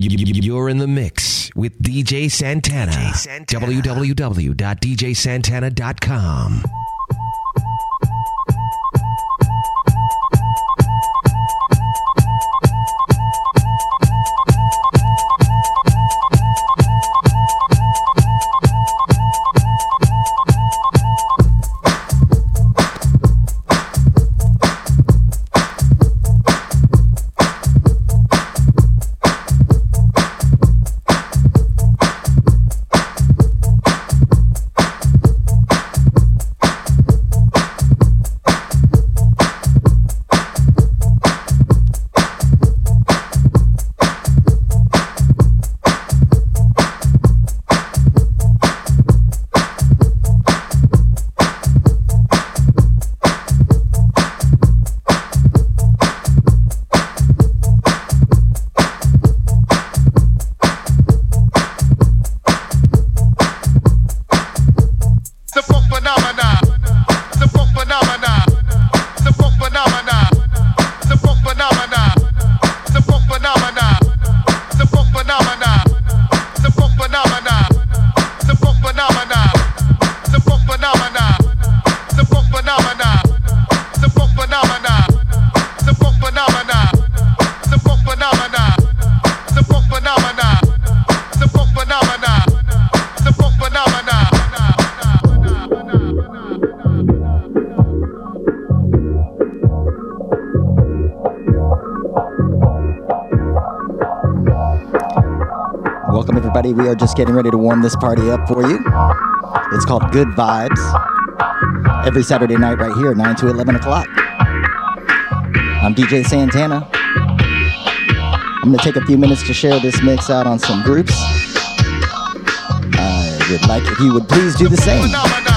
You're in the mix with DJ Santana. DJ Santana. www.djsantana.com. getting ready to warm this party up for you. It's called Good Vibes. Every Saturday night, right here, 9 to 11 o'clock. I'm DJ Santana. I'm going to take a few minutes to share this mix out on some groups. I would like if you would please do the same.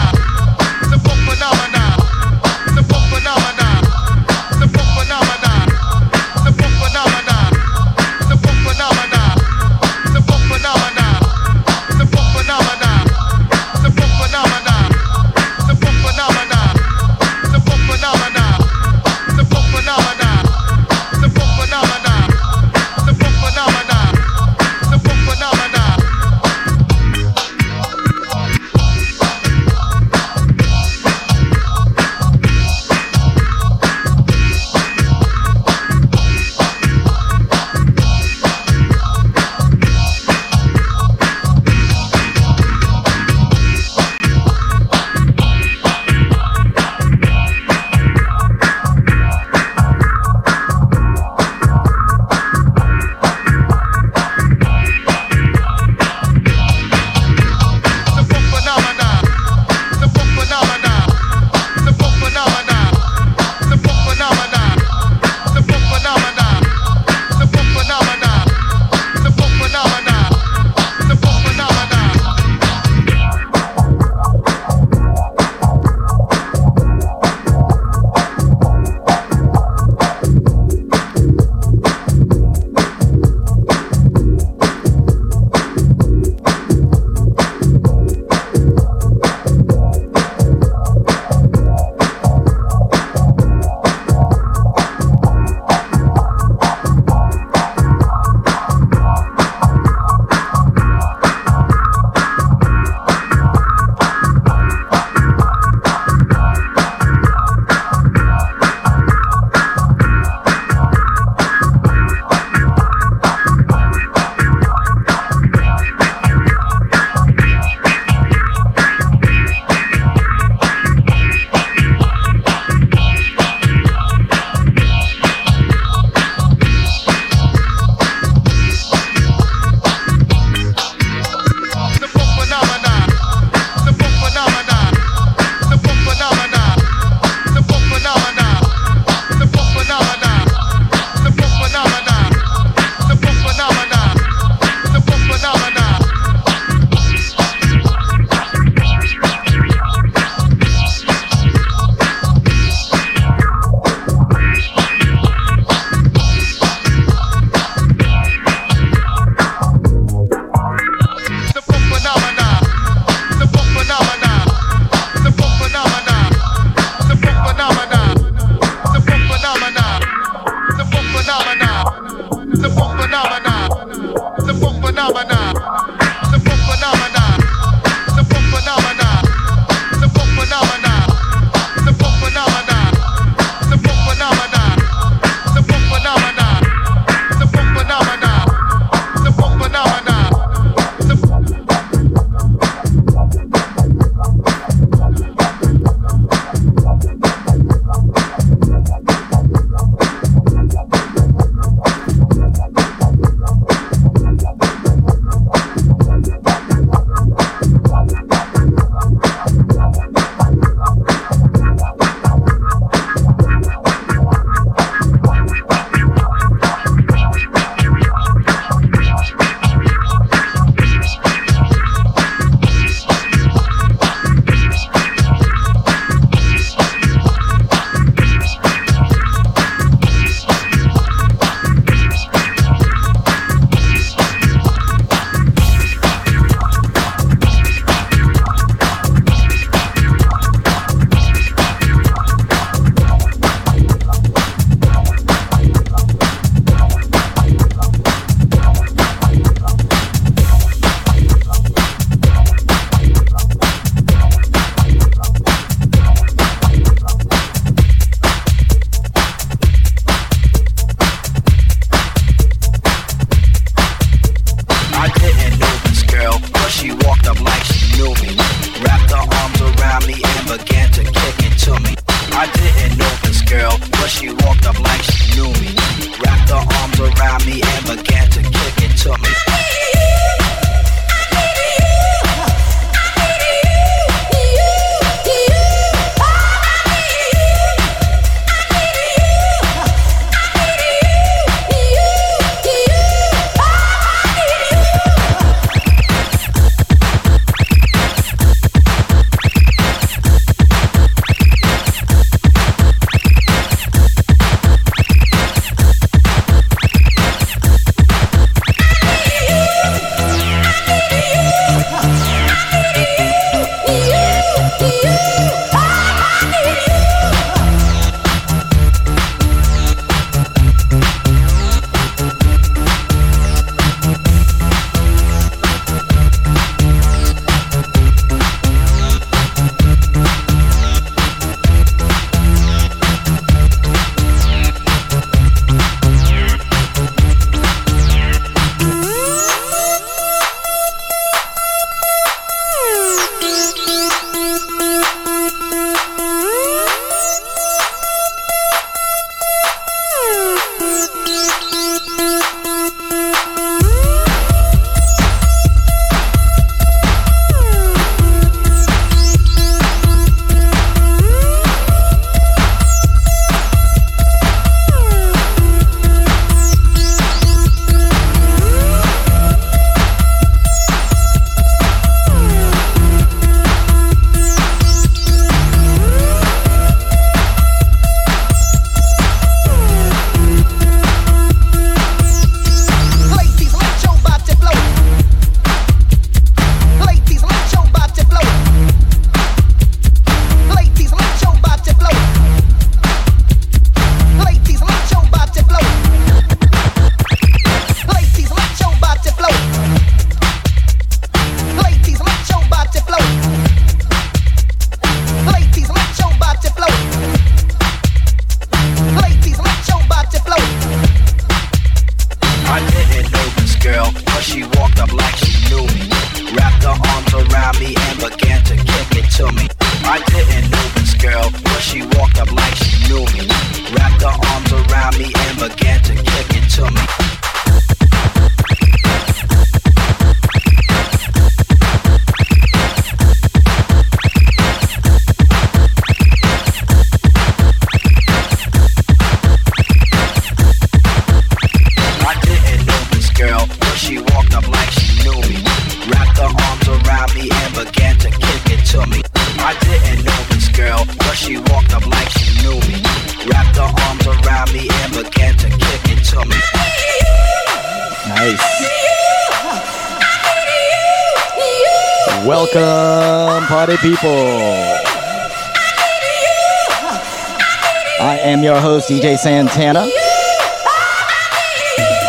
DJ Santana,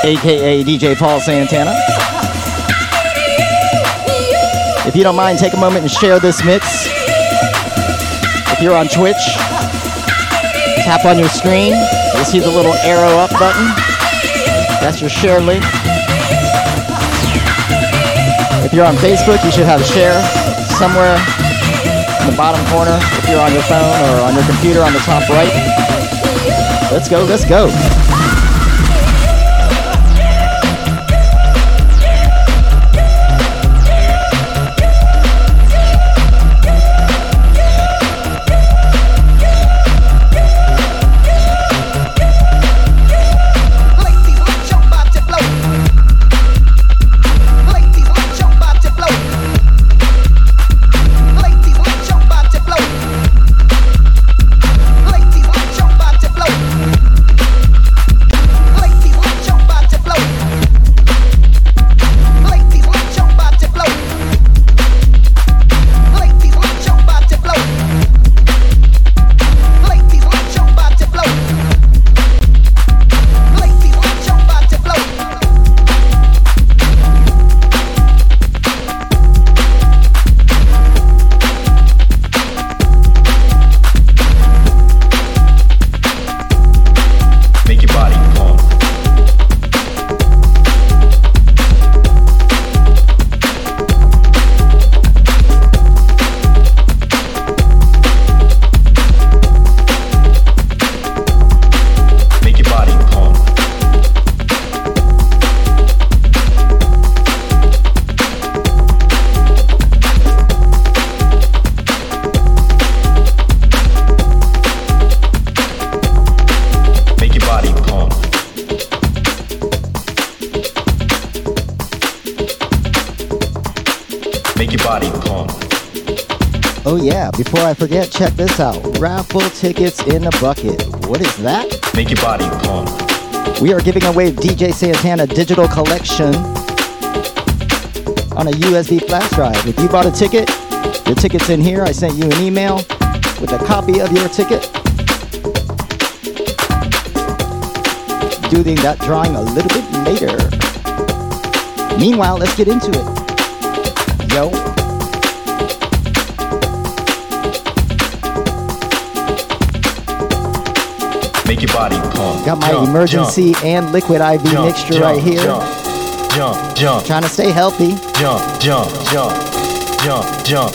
aka DJ Paul Santana. If you don't mind, take a moment and share this mix. If you're on Twitch, tap on your screen. You'll see the little arrow up button. That's your share link. If you're on Facebook, you should have a share somewhere in the bottom corner. If you're on your phone or on your computer on the top right. Let's go, let's go. Before I forget, check this out. Raffle tickets in a bucket. What is that? Make your body pump. We are giving away DJ Santana digital collection on a USB flash drive. If you bought a ticket, your ticket's in here. I sent you an email with a copy of your ticket. Doing that drawing a little bit later. Meanwhile, let's get into it. Yo. Make your body pump. Got my jump, emergency jump. and liquid IV jump, mixture right here. Jump, jump, jump. Trying to stay healthy. Jump, jump, jump, jump, jump,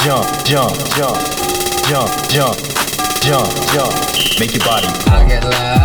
jump, jump, jump, jump, jump, jump, jump. Make your body. Pump. I get love.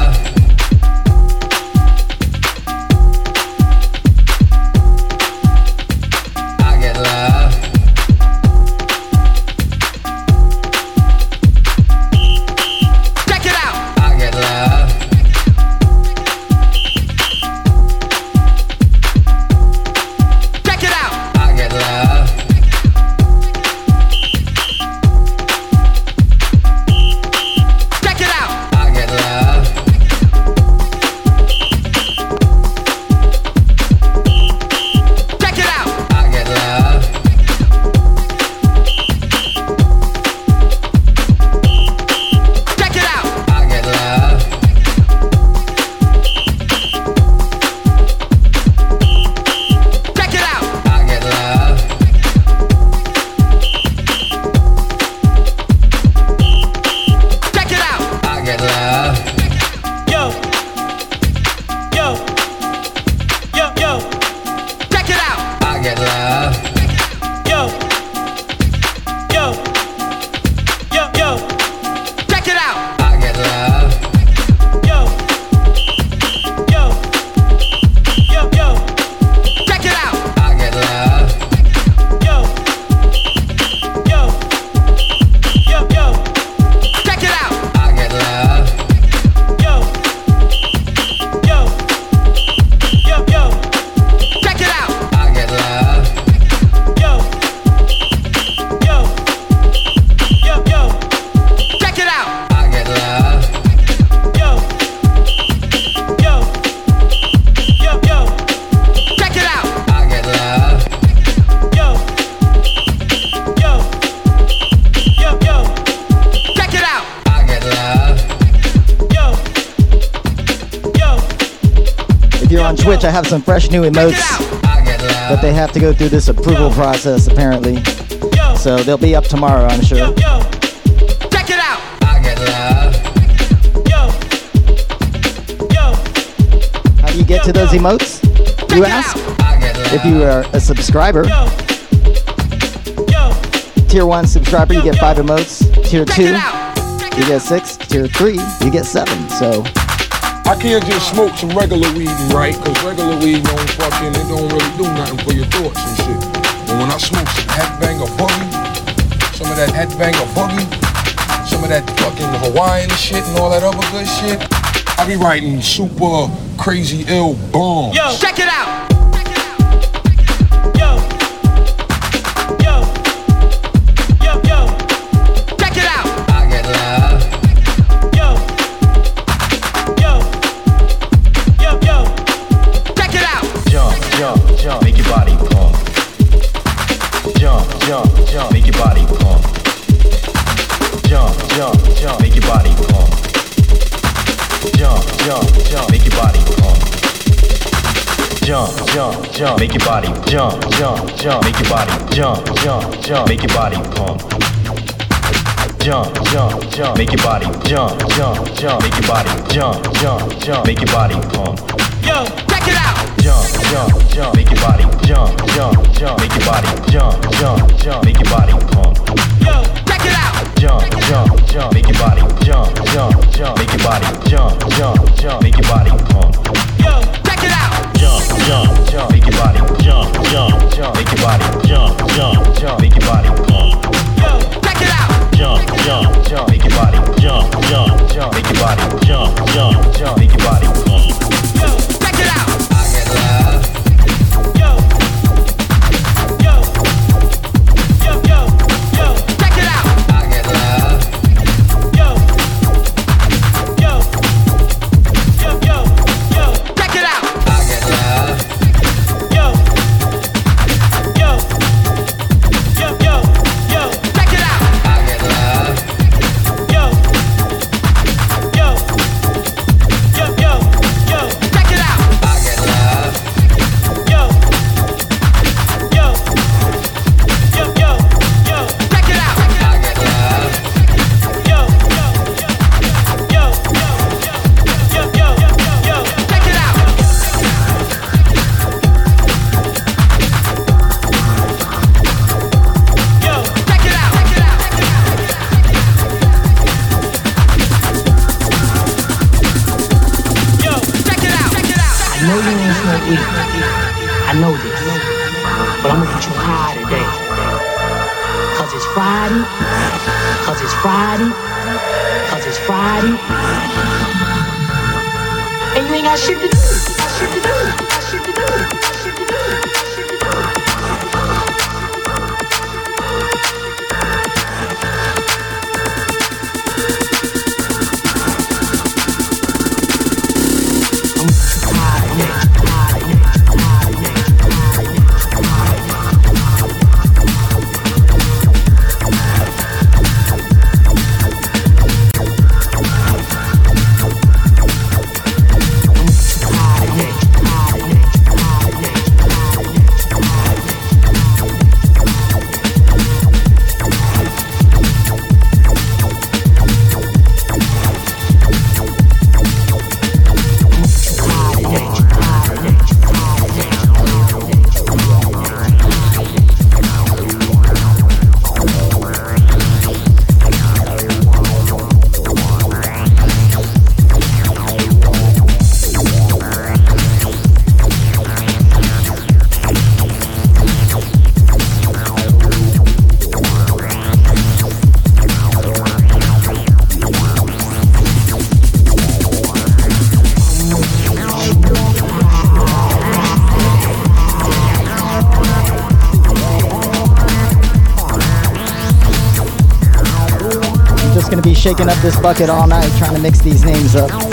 New emotes, but they have to go through this approval process apparently. So they'll be up tomorrow, I'm sure. Check it out. How do you get to those emotes? You ask? If you are a subscriber. Tier 1 subscriber, you get 5 emotes. Tier 2, you get 6. Tier 3, you get 7. So I can't just smoke some regular weed and write, cause regular weed don't fucking, it don't really do nothing for your thoughts and shit. But when I smoke some headbanger boogie, some of that headbanger boogie, some of that fucking Hawaiian shit and all that other good shit, I be writing super crazy ill bombs. Yo, check it out. Jump, jump, make your body jump, jump, jump, make your body jump, jump, jump, make your body pump. Jump, jump, jump, make your body jump, jump, jump, make your body jump, jump, jump, make your body pump. Yo, check it out. Jump, jump, jump, make your body jump, jump, jump, make your body jump, jump, jump, make your body pump. Yo, check it out. Jump, jump, jump, make your body jump, jump, jump, make your body jump, jump, jump, make your body pump. Jump, jump, make your body jump, jump, jump, make your body jump, jump, jump, make your body out. Jump, jump, jump, make your body jump, jump, jump, make your body jump, jump, jump, make your body pump. Yo, shaking up this bucket all night trying to mix these names up.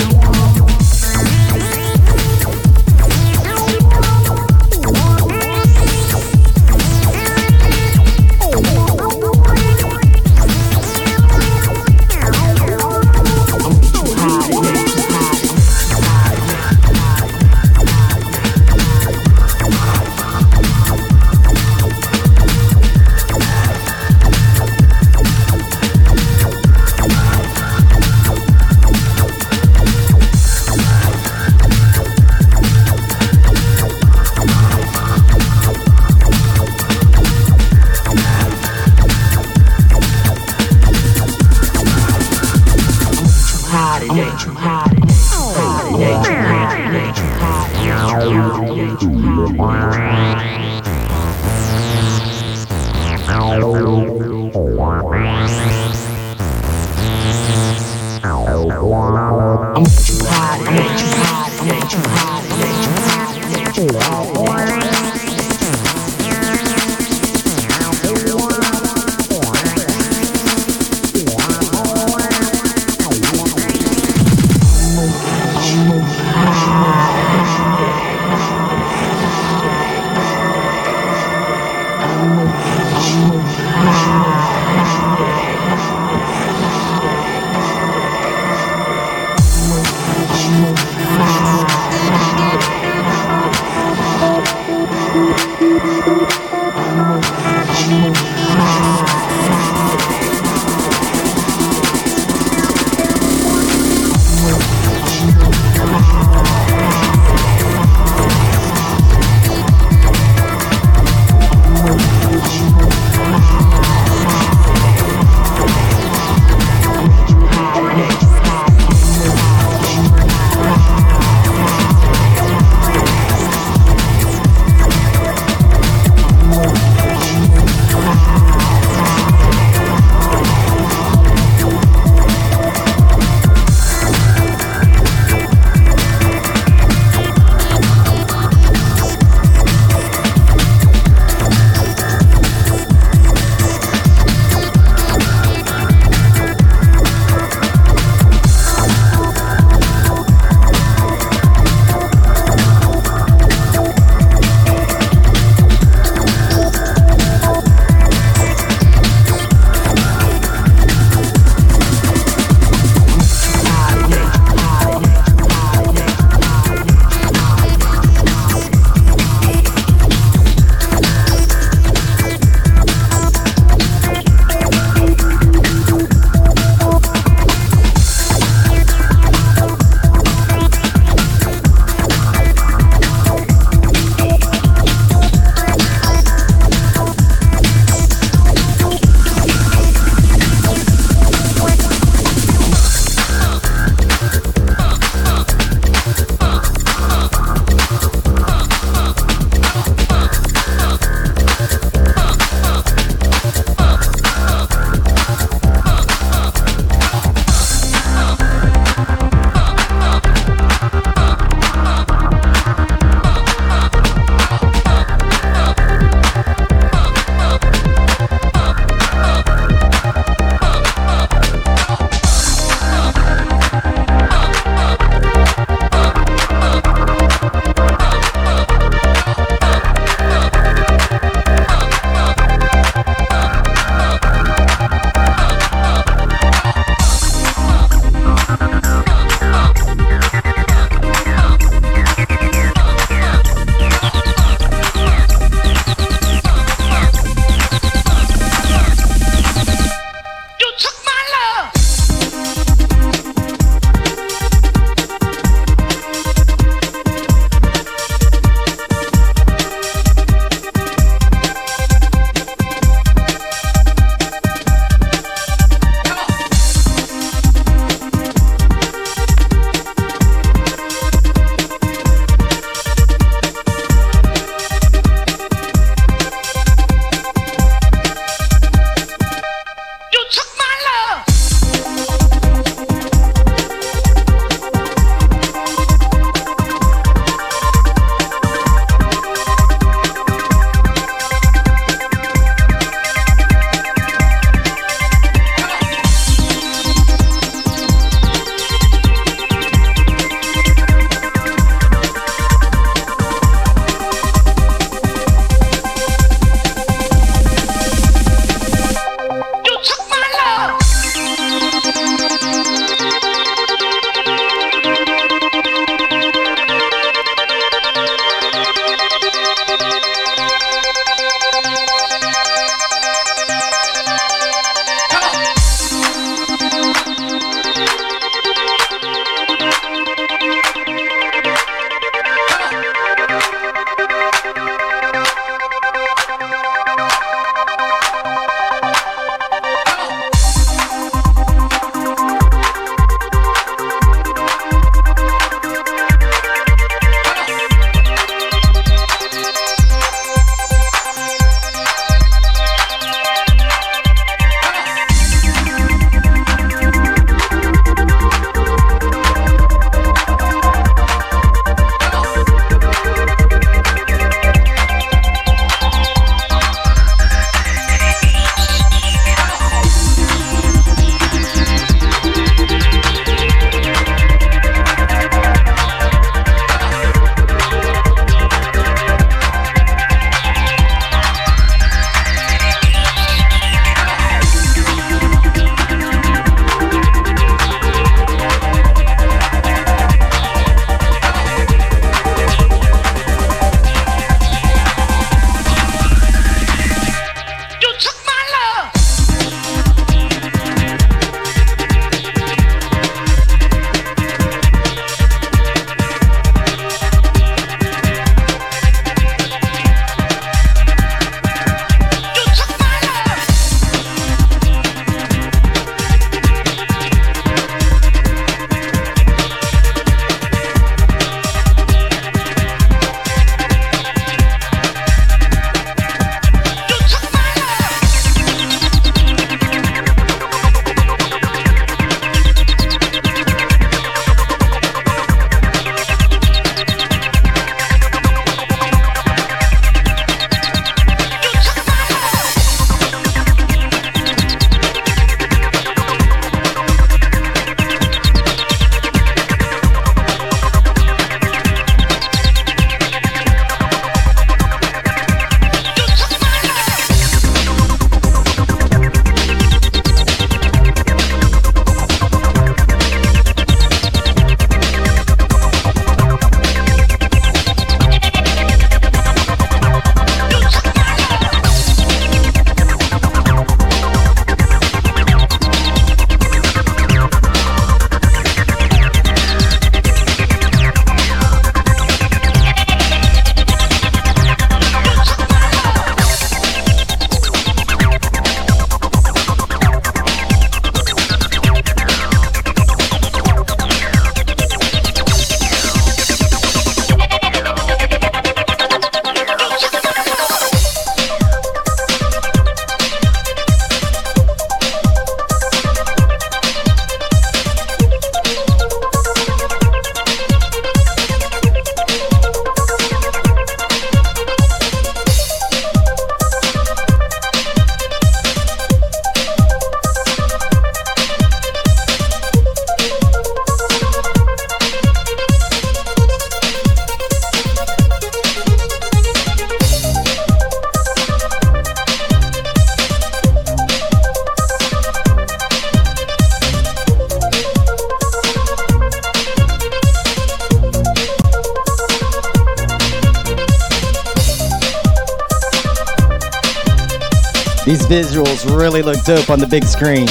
Look dope on the big screen.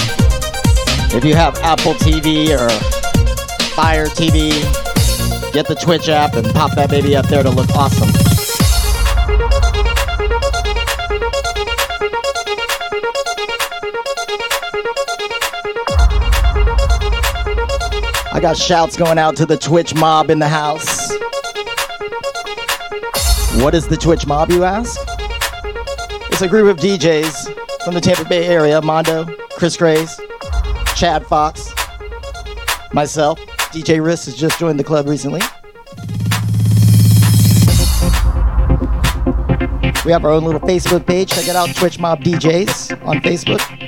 If you have Apple TV or Fire TV, get the Twitch app and pop that baby up there to look awesome. I got shouts going out to the Twitch mob in the house. What is the Twitch mob, you ask? It's a group of DJs from the Tampa Bay area Mondo, Chris Grays, Chad Fox, myself. DJ Riss has just joined the club recently. We have our own little Facebook page. Check it out, Twitch Mob DJs on Facebook.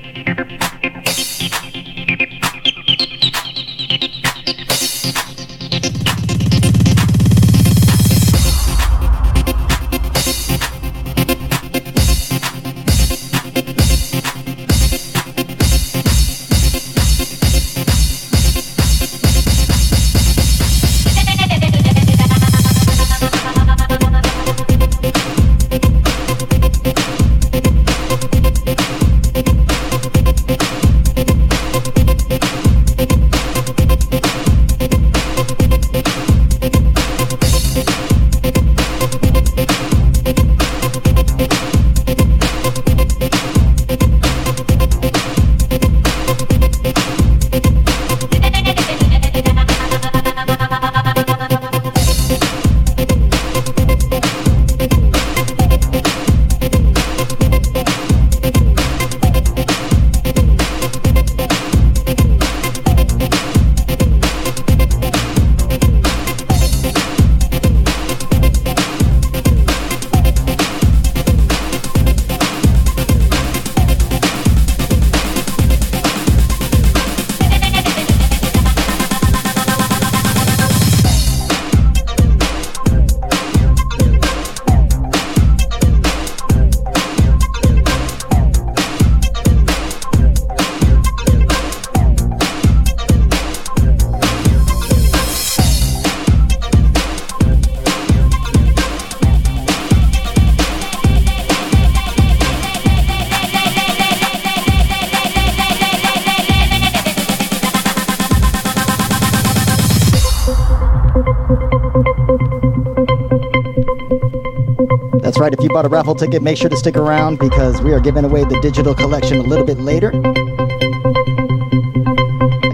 Right, if you bought a raffle ticket, make sure to stick around because we are giving away the digital collection a little bit later. I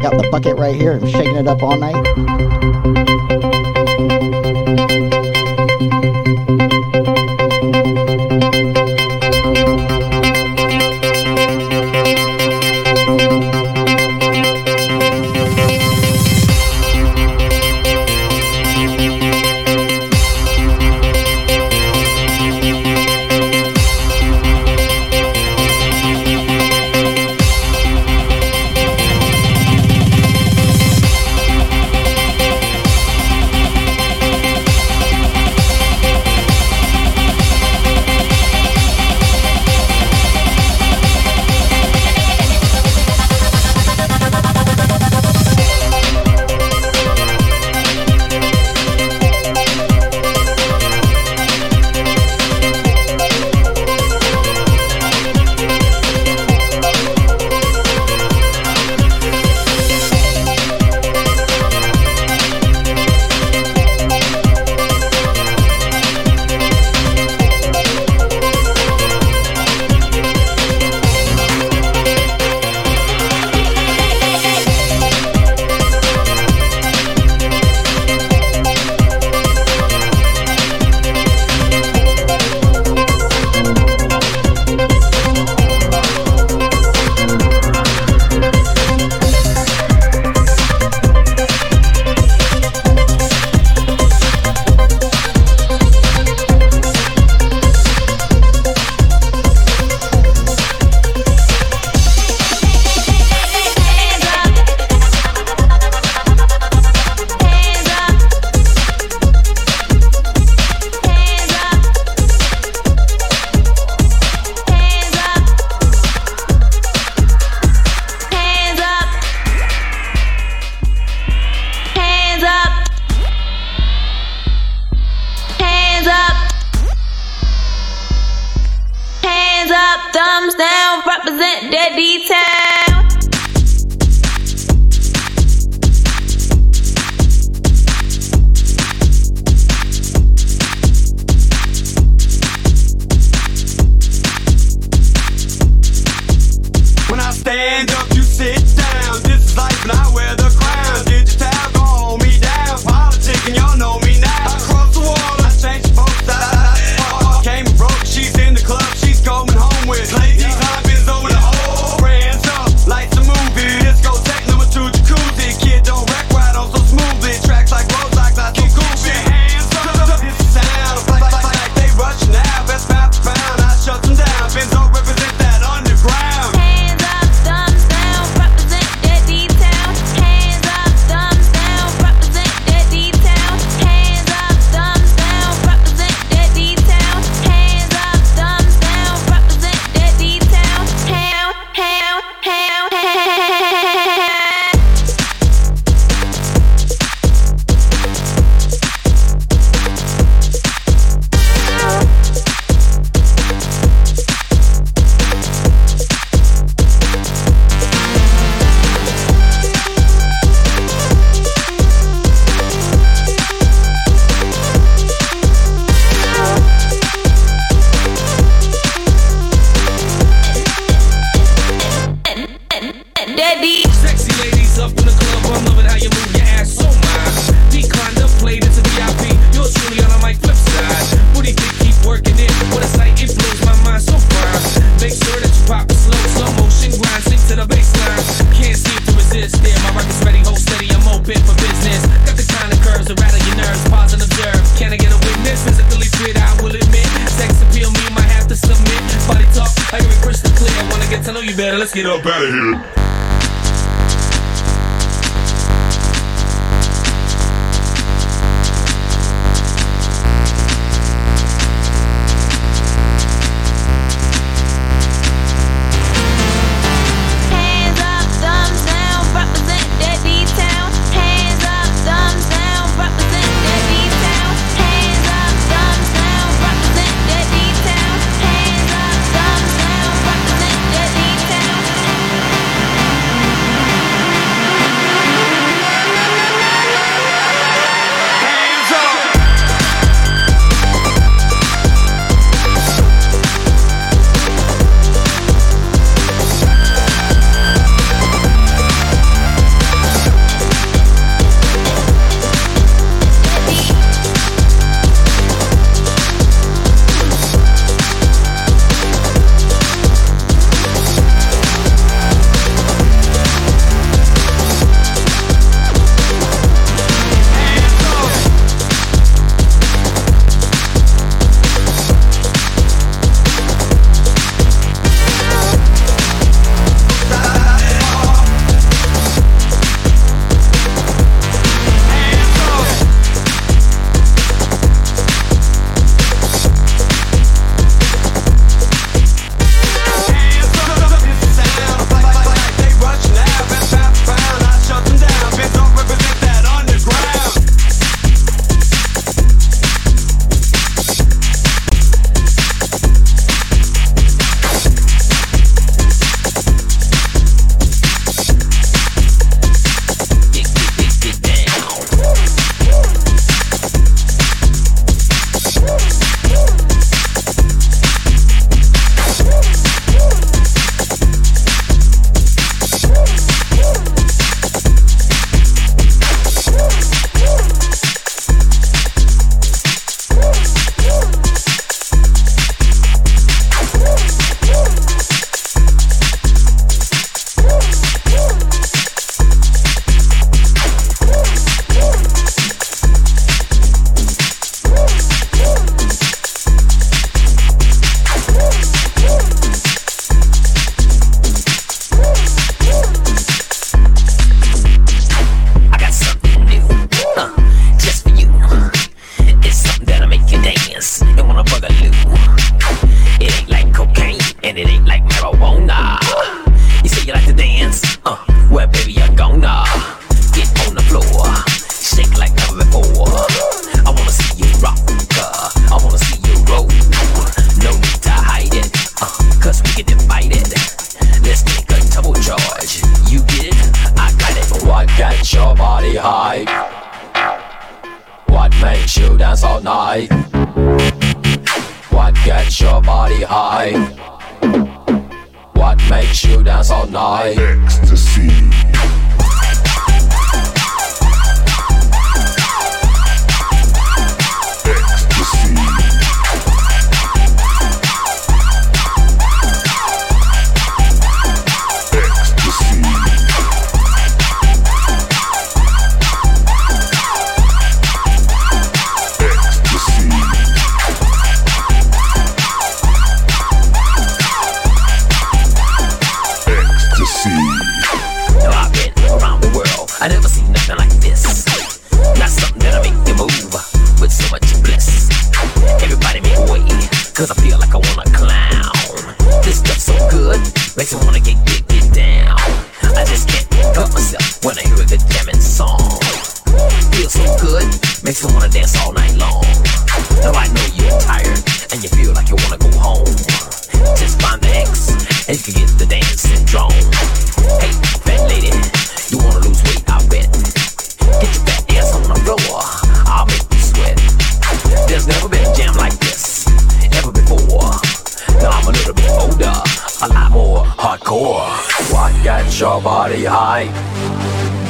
got the bucket right here, I'm shaking it up all night.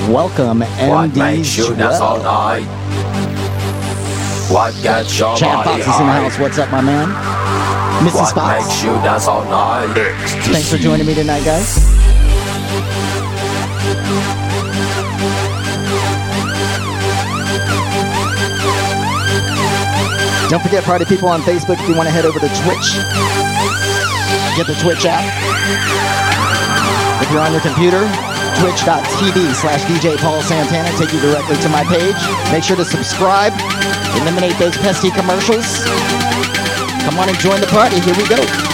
Welcome, MD's What makes you nuts all night? What gets your is in the house. What's up, my man? Mrs. What Fox. makes you all night? Thanks for joining me tonight, guys. Don't forget, party people on Facebook, if you want to head over to Twitch, get the Twitch app. If you're on your computer, twitch.tv slash DJ Paul Santana. Take you directly to my page. Make sure to subscribe. Eliminate those pesky commercials. Come on and join the party. Here we go.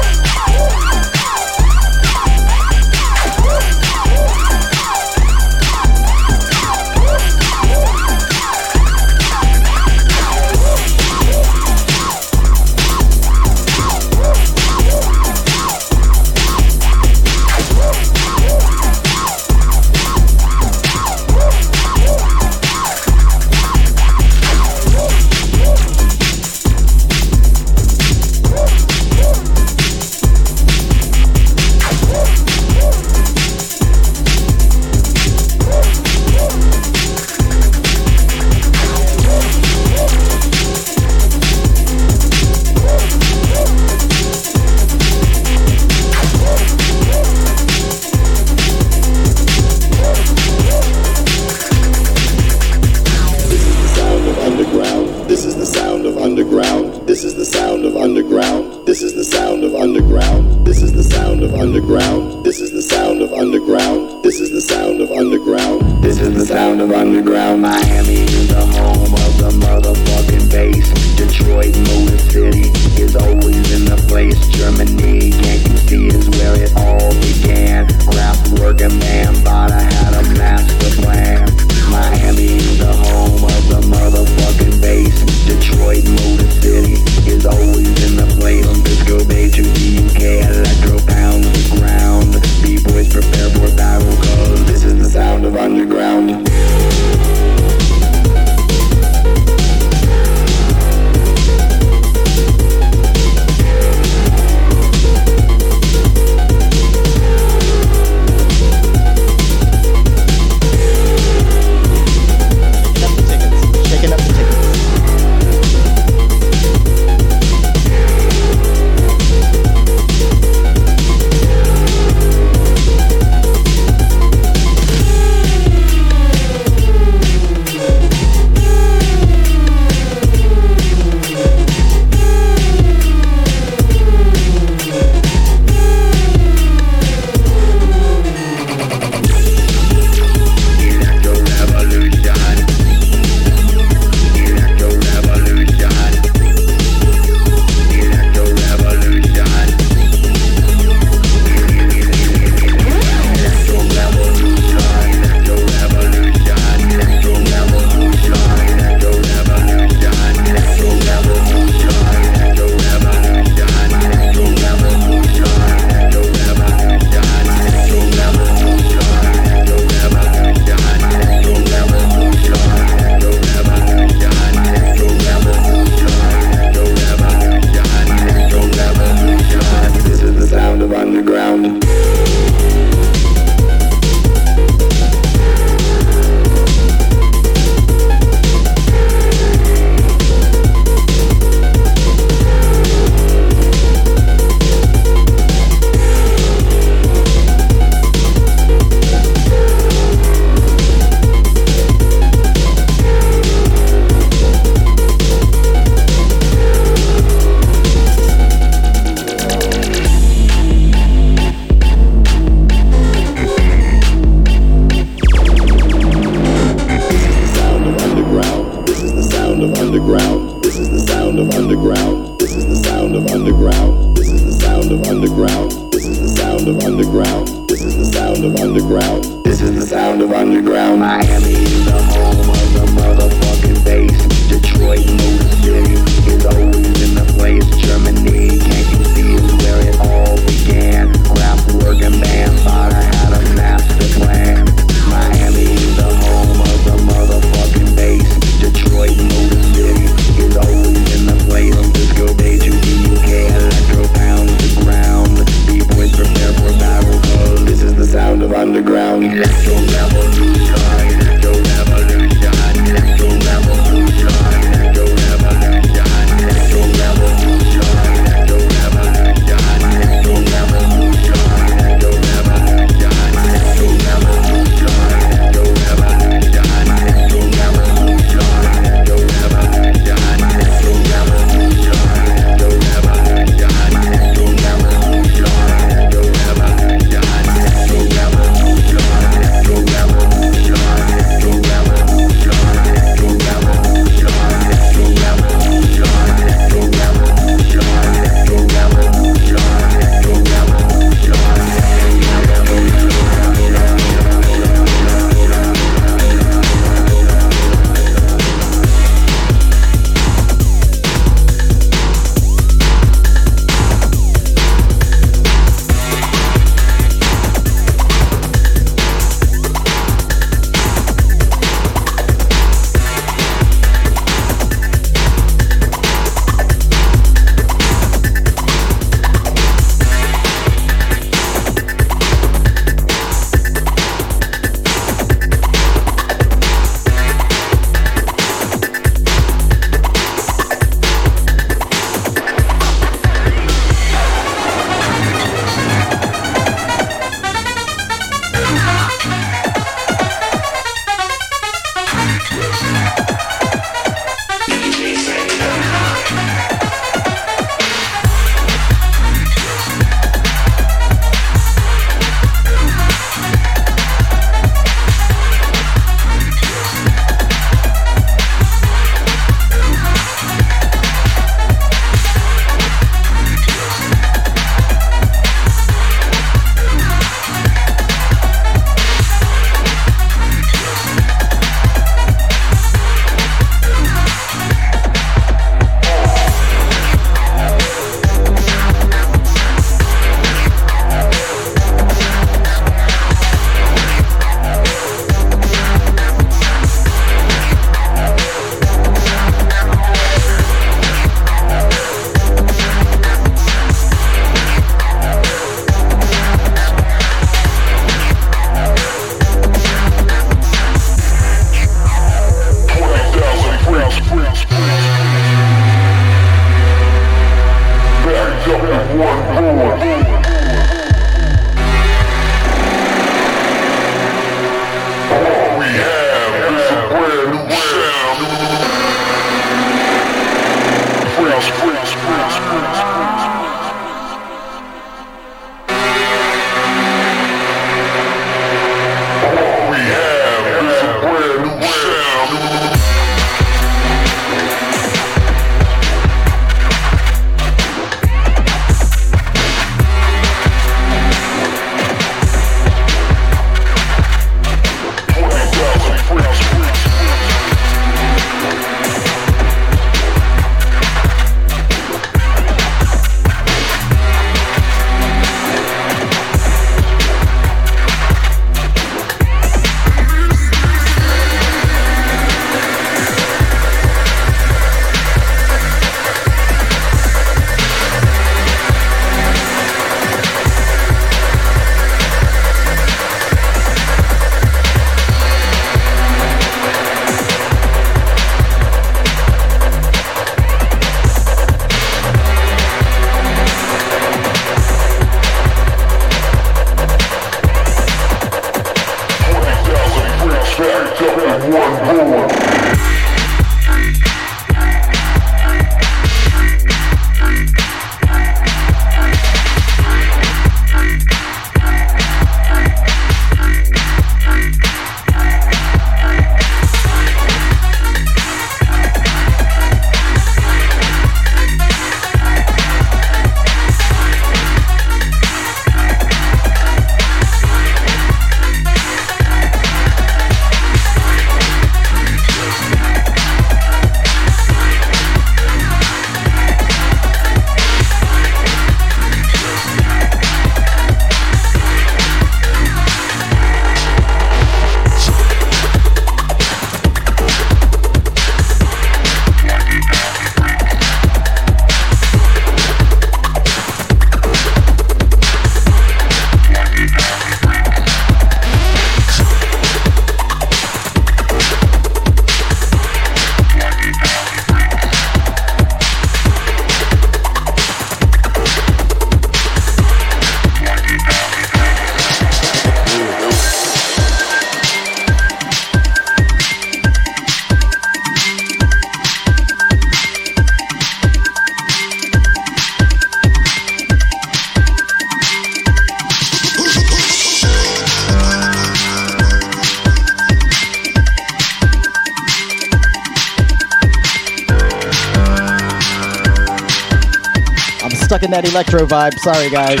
electro vibe. Sorry, guys.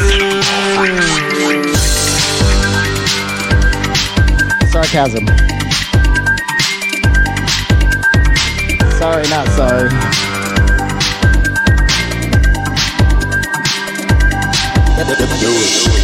Sarcasm. Sorry, not sorry. Do it.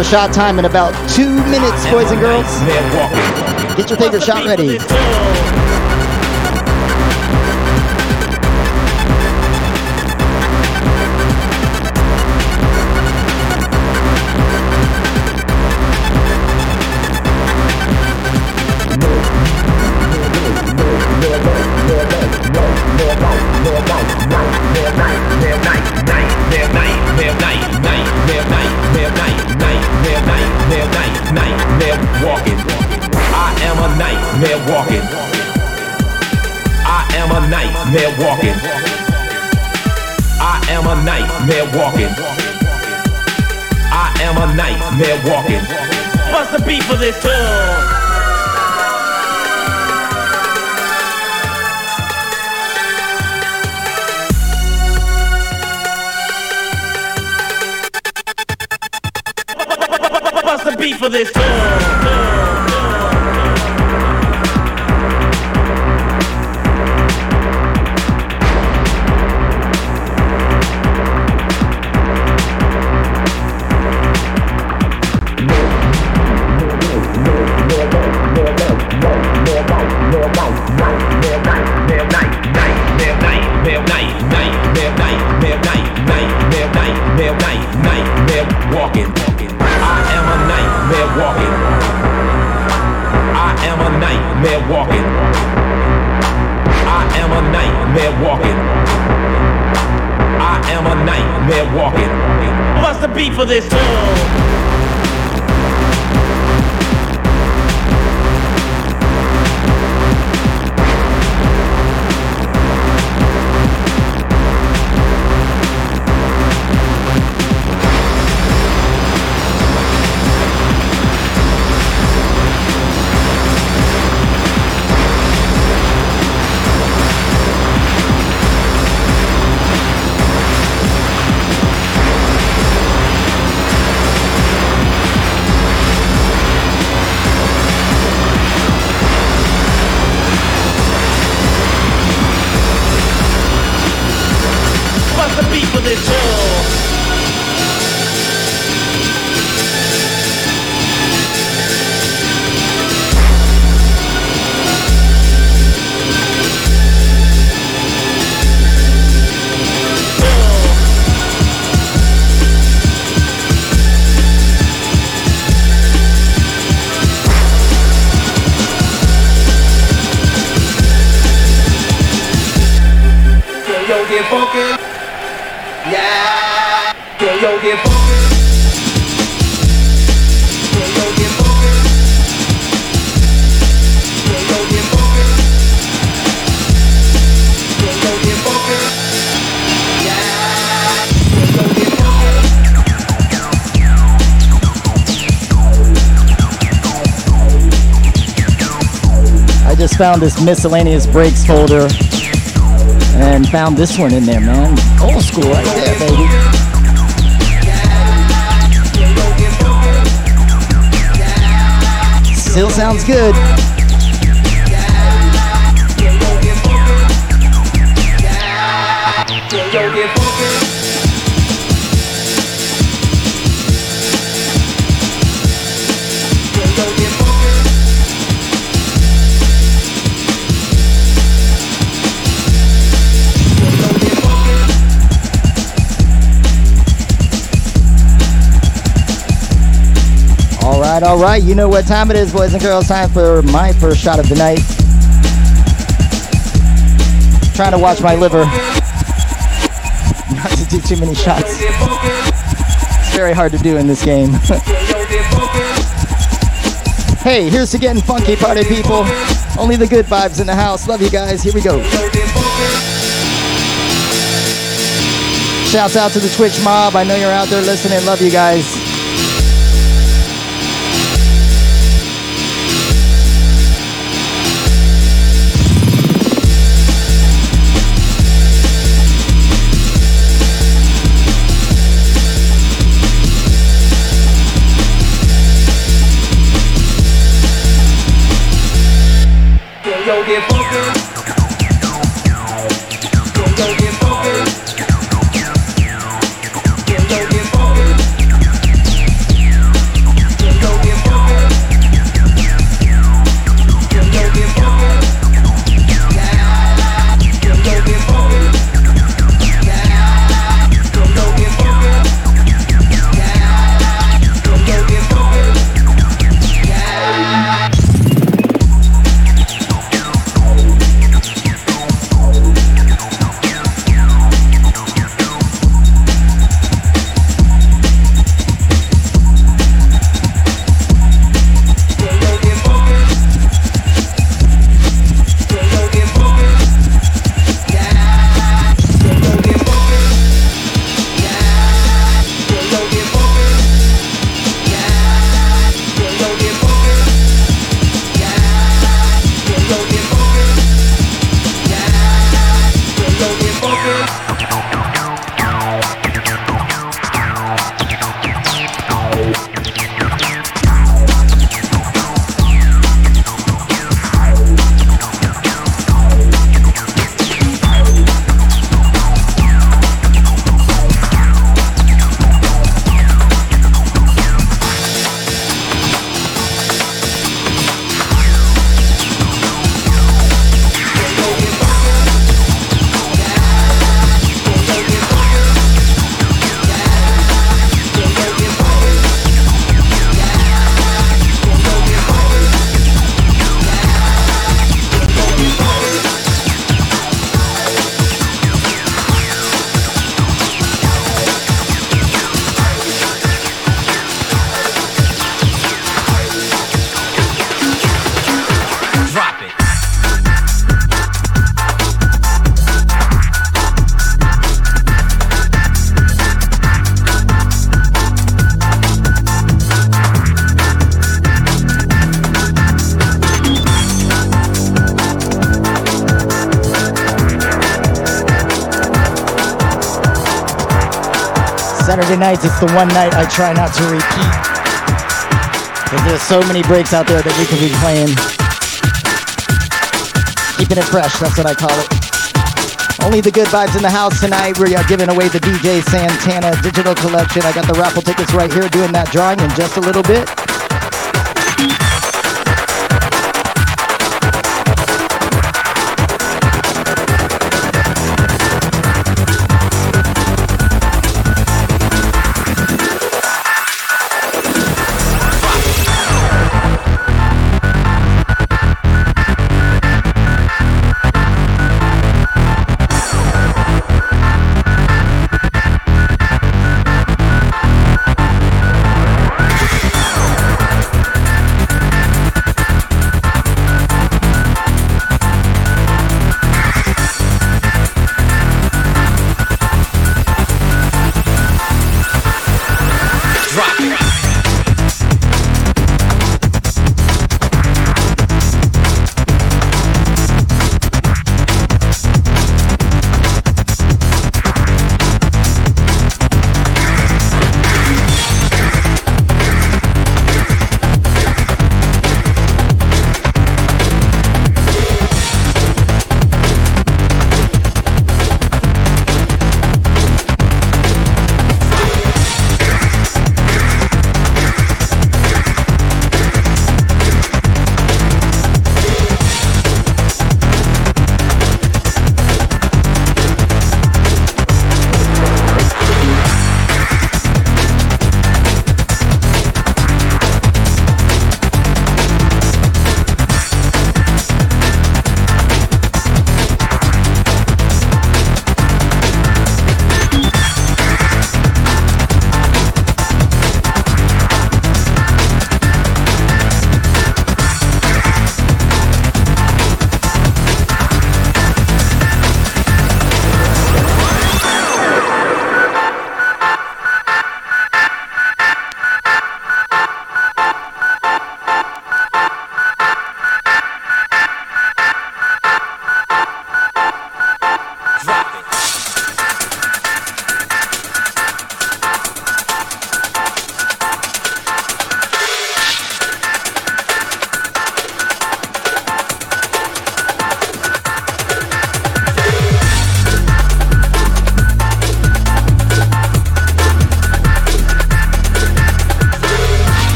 Up, top of the hour. Shot time in about two minutes, boys and girls. Get your favorite shot ready. Am a nightmare walking. I am a nightmare walking. I am a nightmare walking. What's the beat for this tune? What's the beat for this tune? Found this miscellaneous breaks folder and found this one in there, man. Old school right there, baby. Still sounds good. Right, all right. You know what time it is, boys and girls. Time for my first shot of the night. Trying to watch my liver. Not to do too many shots. It's very hard to do in this game. hey, here's to getting funky, party people. Only the good vibes in the house. Love you guys. Here we go. Shouts out to the Twitch mob. I know you're out there listening. Love you guys. Nights, it's the one night I try not to repeat. Because there's so many breaks out there that we could be playing. Keeping it fresh, that's what I call it. Only the good vibes in the house tonight. We are giving away the DJ Santana digital collection. I got the raffle tickets right here doing that drawing in just a little bit.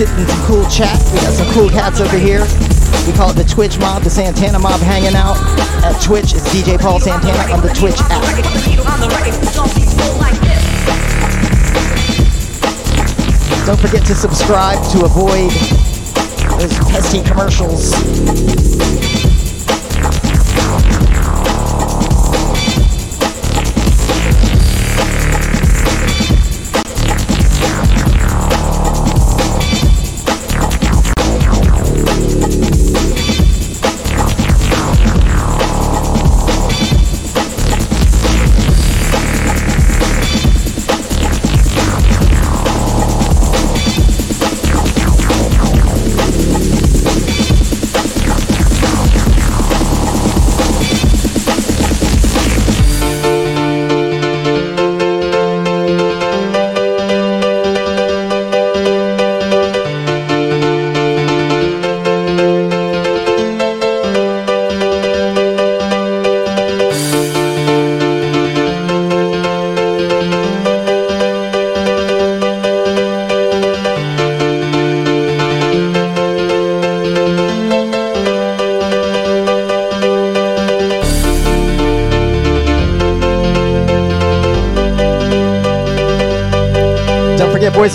In some cool chat. We got some cool cats over here. We call it the Twitch mob, the Santana mob hanging out at Twitch. It's DJ Paul Santana on the Twitch app. Don't forget to subscribe to avoid those pesky commercials.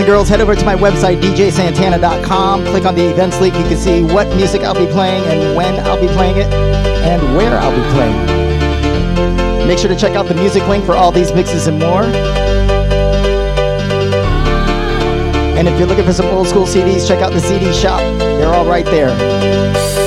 And girls, head over to my website, djsantana.com. Click on the events link. You can see what music I'll be playing and when I'll be playing it and where I'll be playing. Make sure to check out the music link for all these mixes and more. And if you're looking for some old school CDs, check out the CD shop. They're all right there.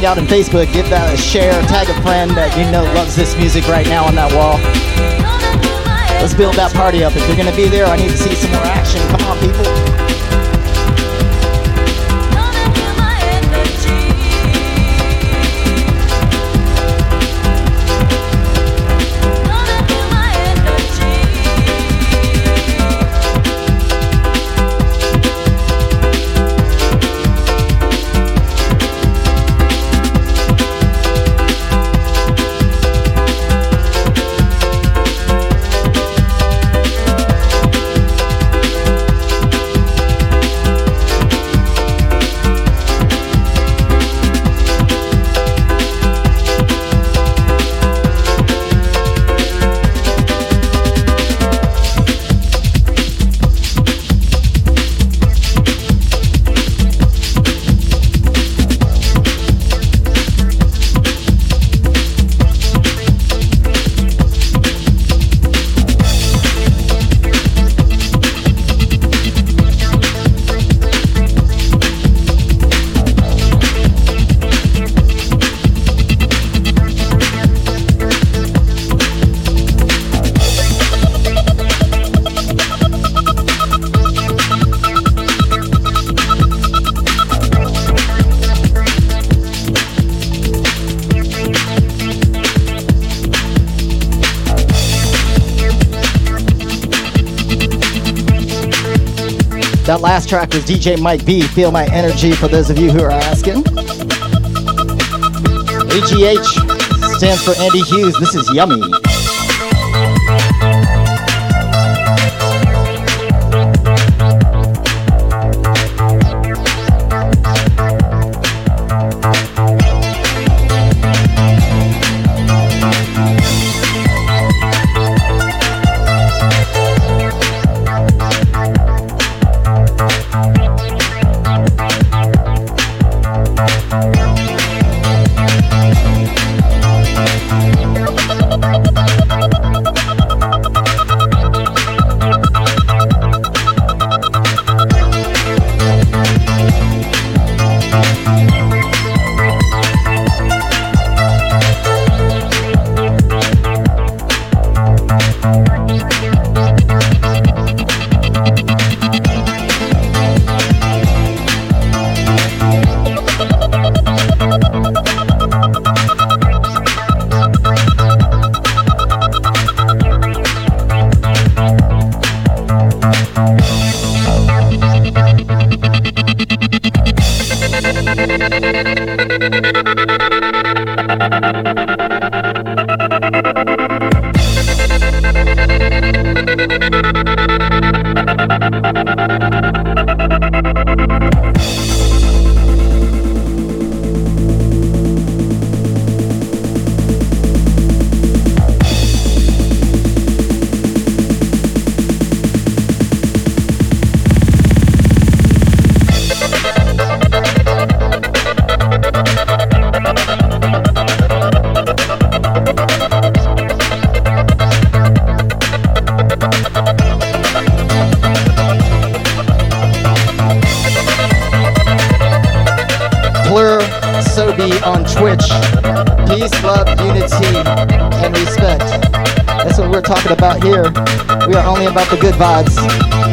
Hang out on Facebook, give that a share, tag a friend that you know loves this music right now on that wall. Let's build that party up. If you're gonna be there, I need to see some more action. Track was DJ Mike B. Feel my energy for those of you who are asking. AGH stands for Andy Hughes. This is yummy. Twitch. Peace, love, unity, and respect. That's what we're talking about here. We are only about the good vibes.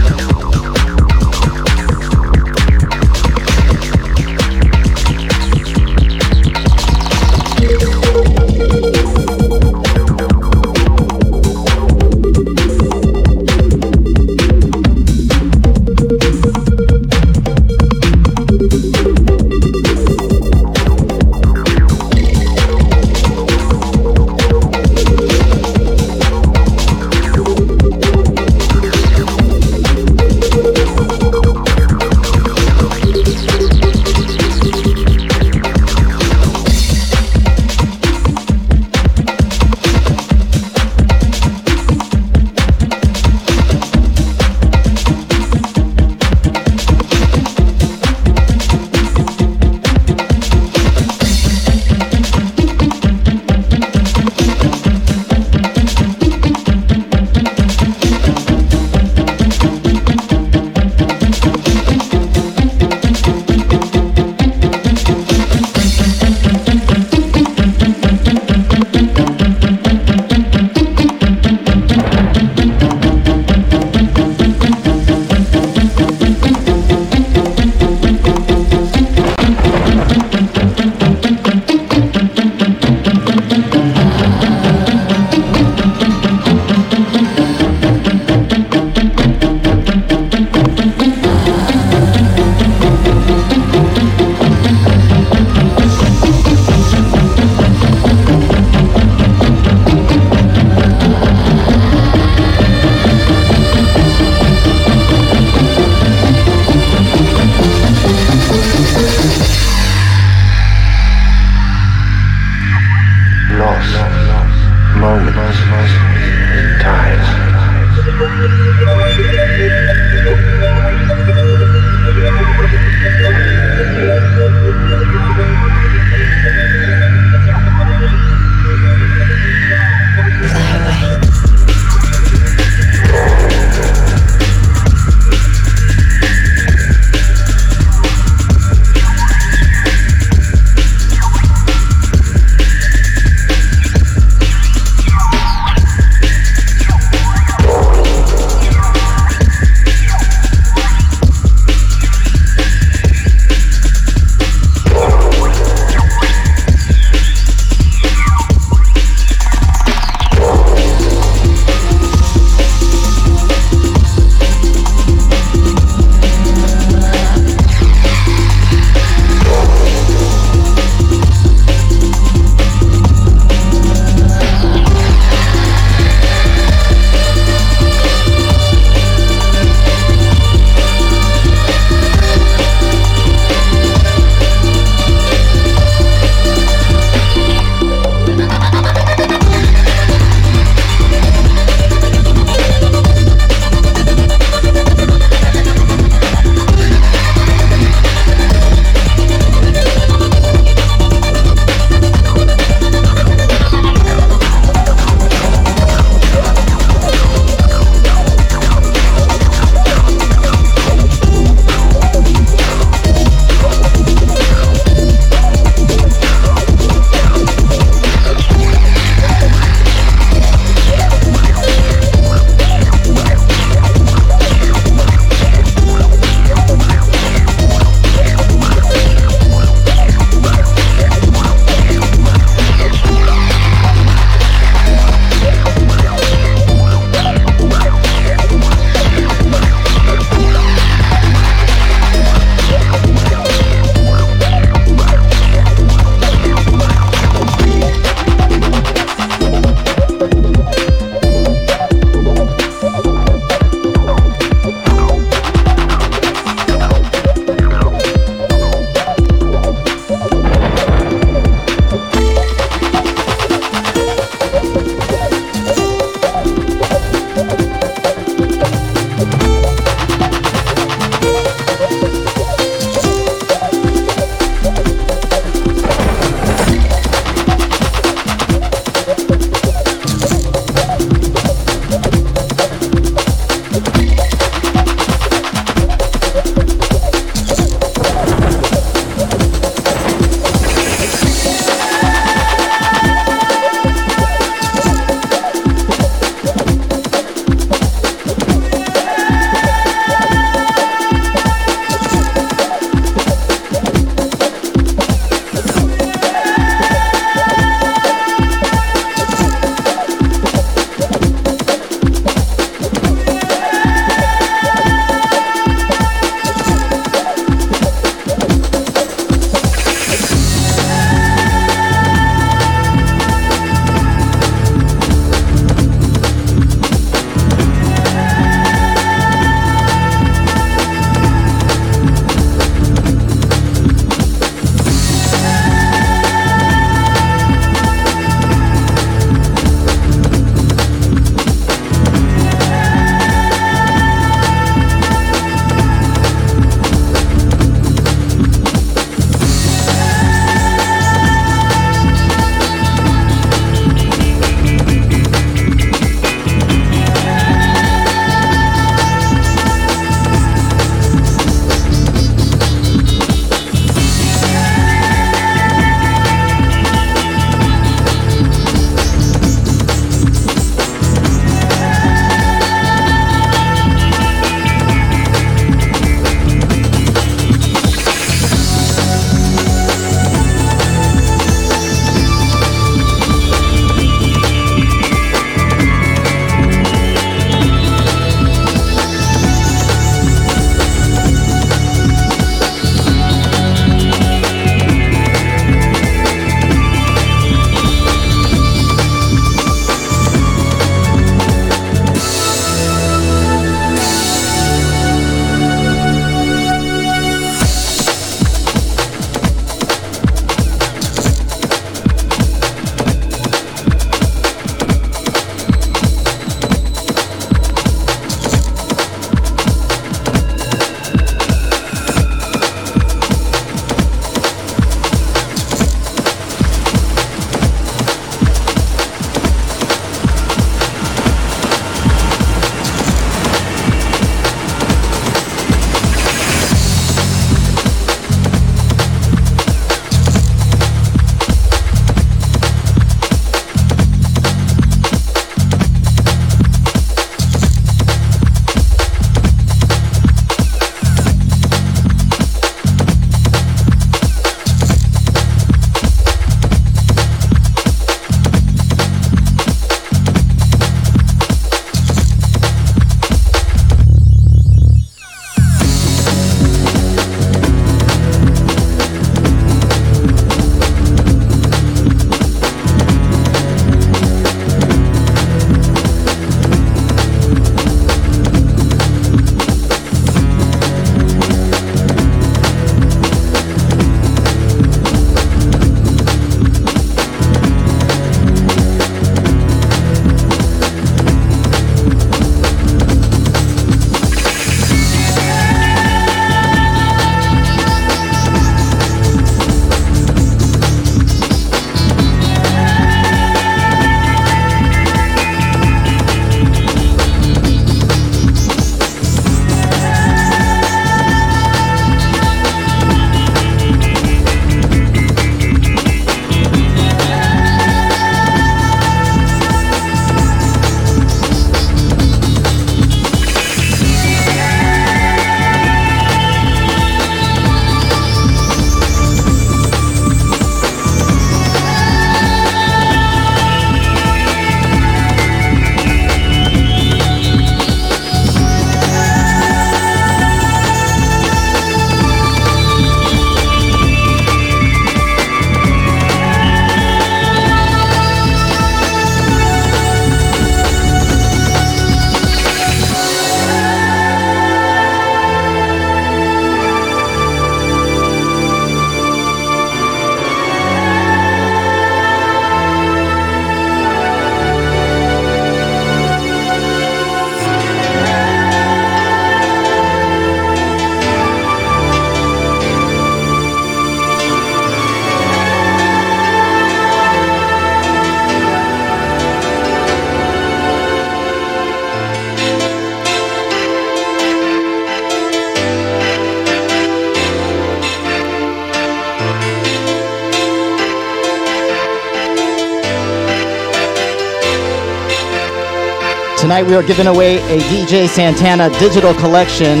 Tonight we are giving away a DJ Santana digital collection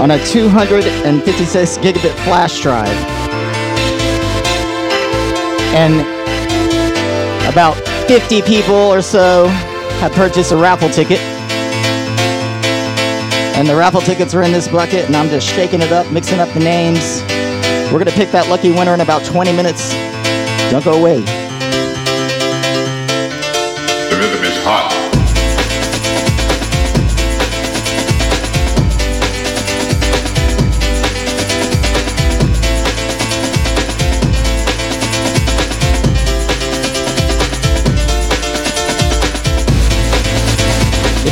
on a 256 gigabit flash drive. And about 50 people or so have purchased a raffle ticket. And the raffle tickets are in this bucket, and I'm just shaking it up, mixing up the names. We're gonna pick that lucky winner in about 20 minutes. Don't go away.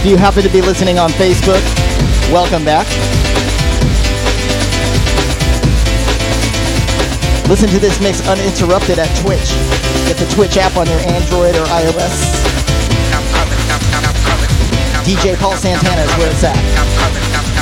If you happen to be listening on Facebook, welcome back. Listen to this mix uninterrupted at Twitch. Get the Twitch app on your Android or iOS. DJ Paul Santana is where it's at.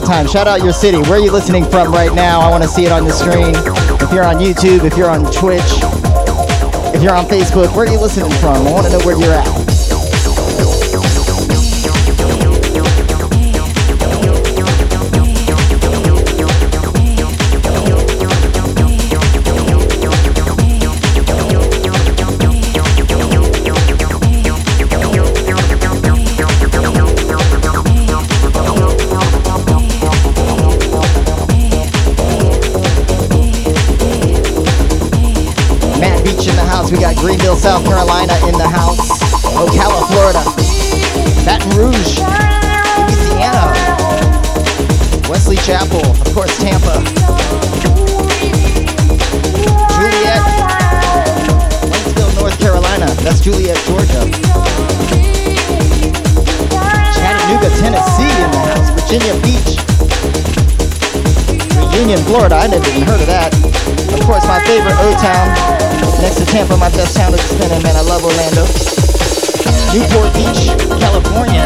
Time. Shout out your city. Where are you listening from right now? I want to see it on the screen. If you're on YouTube, if you're on Twitch, if you're on Facebook, where are you listening from? I want to know where you're at. House. We got Greenville, South Carolina in the house. Ocala, Florida. Baton Rouge, Louisiana. Wesley Chapel, of course, Tampa. Juliet, Waynesville, North Carolina. That's Juliet, Georgia. Chattanooga, Tennessee in the house. Virginia Beach. Reunion, Florida. I never even heard of that. Of course, my favorite O-Town. Next to Tampa, my best town to spin in, man. I love Orlando. Newport Beach, California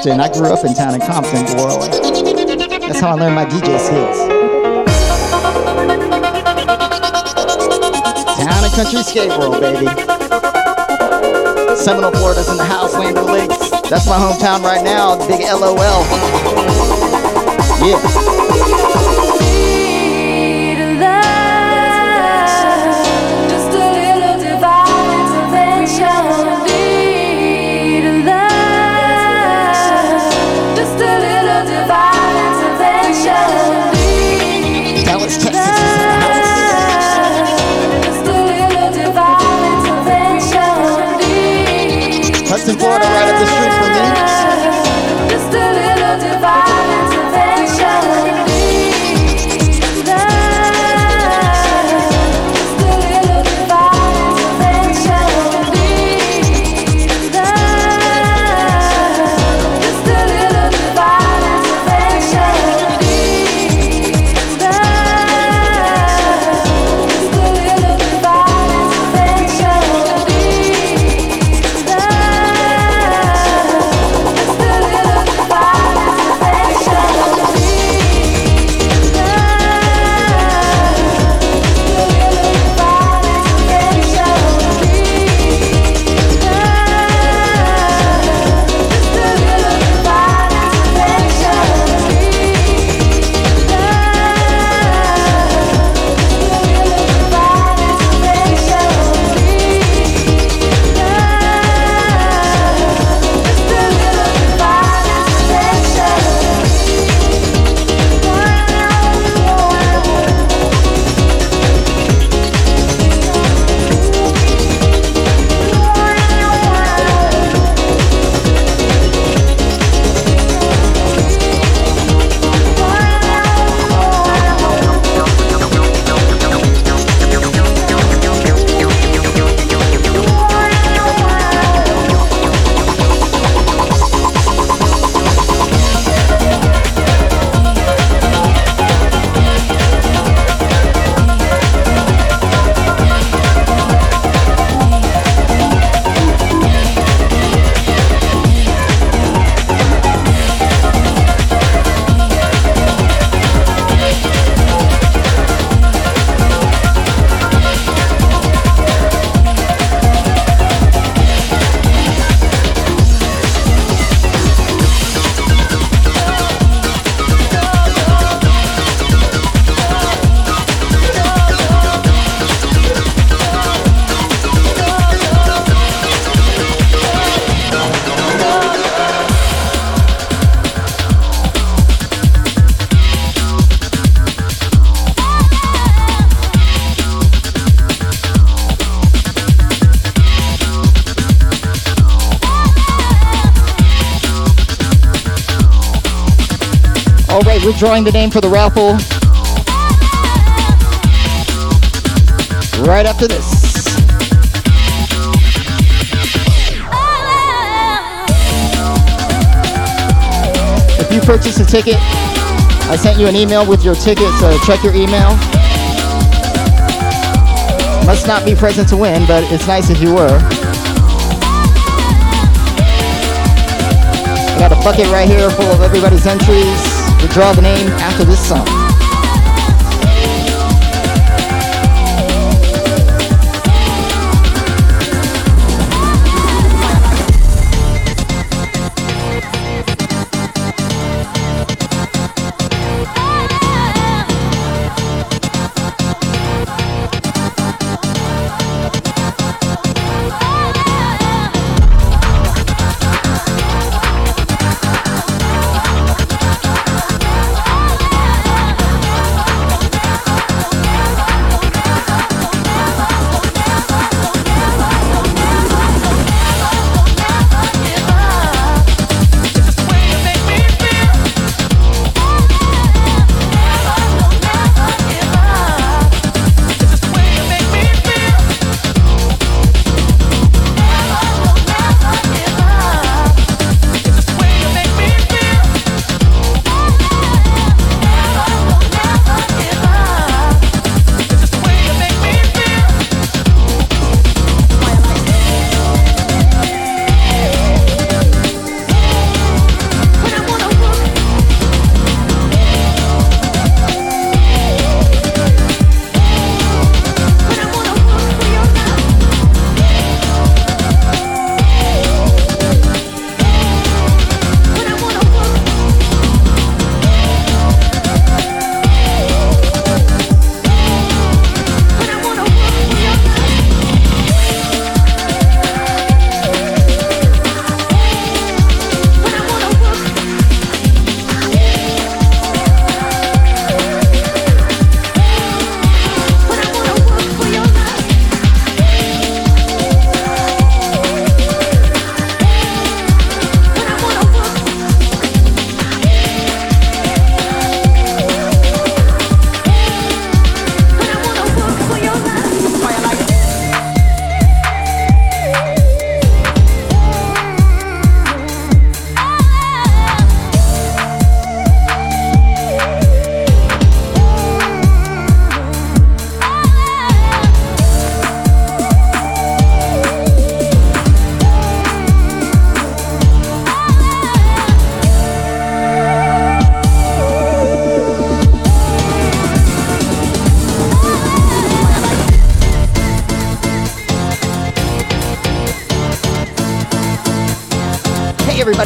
Compton. I grew up in Town in Compton, boy. That's how I learned my DJ skills. Town and Country Skate World, baby. Seminole, Florida's in the house, Land Lakes. That's my hometown right now, big LOL. Yeah. Drawing the name for the raffle right after this. If you purchase a ticket, I sent you an email with your ticket, so check your email. Must not be present to win, but it's nice if you were. I got a bucket right here full of everybody's entries. Draw the name after this song.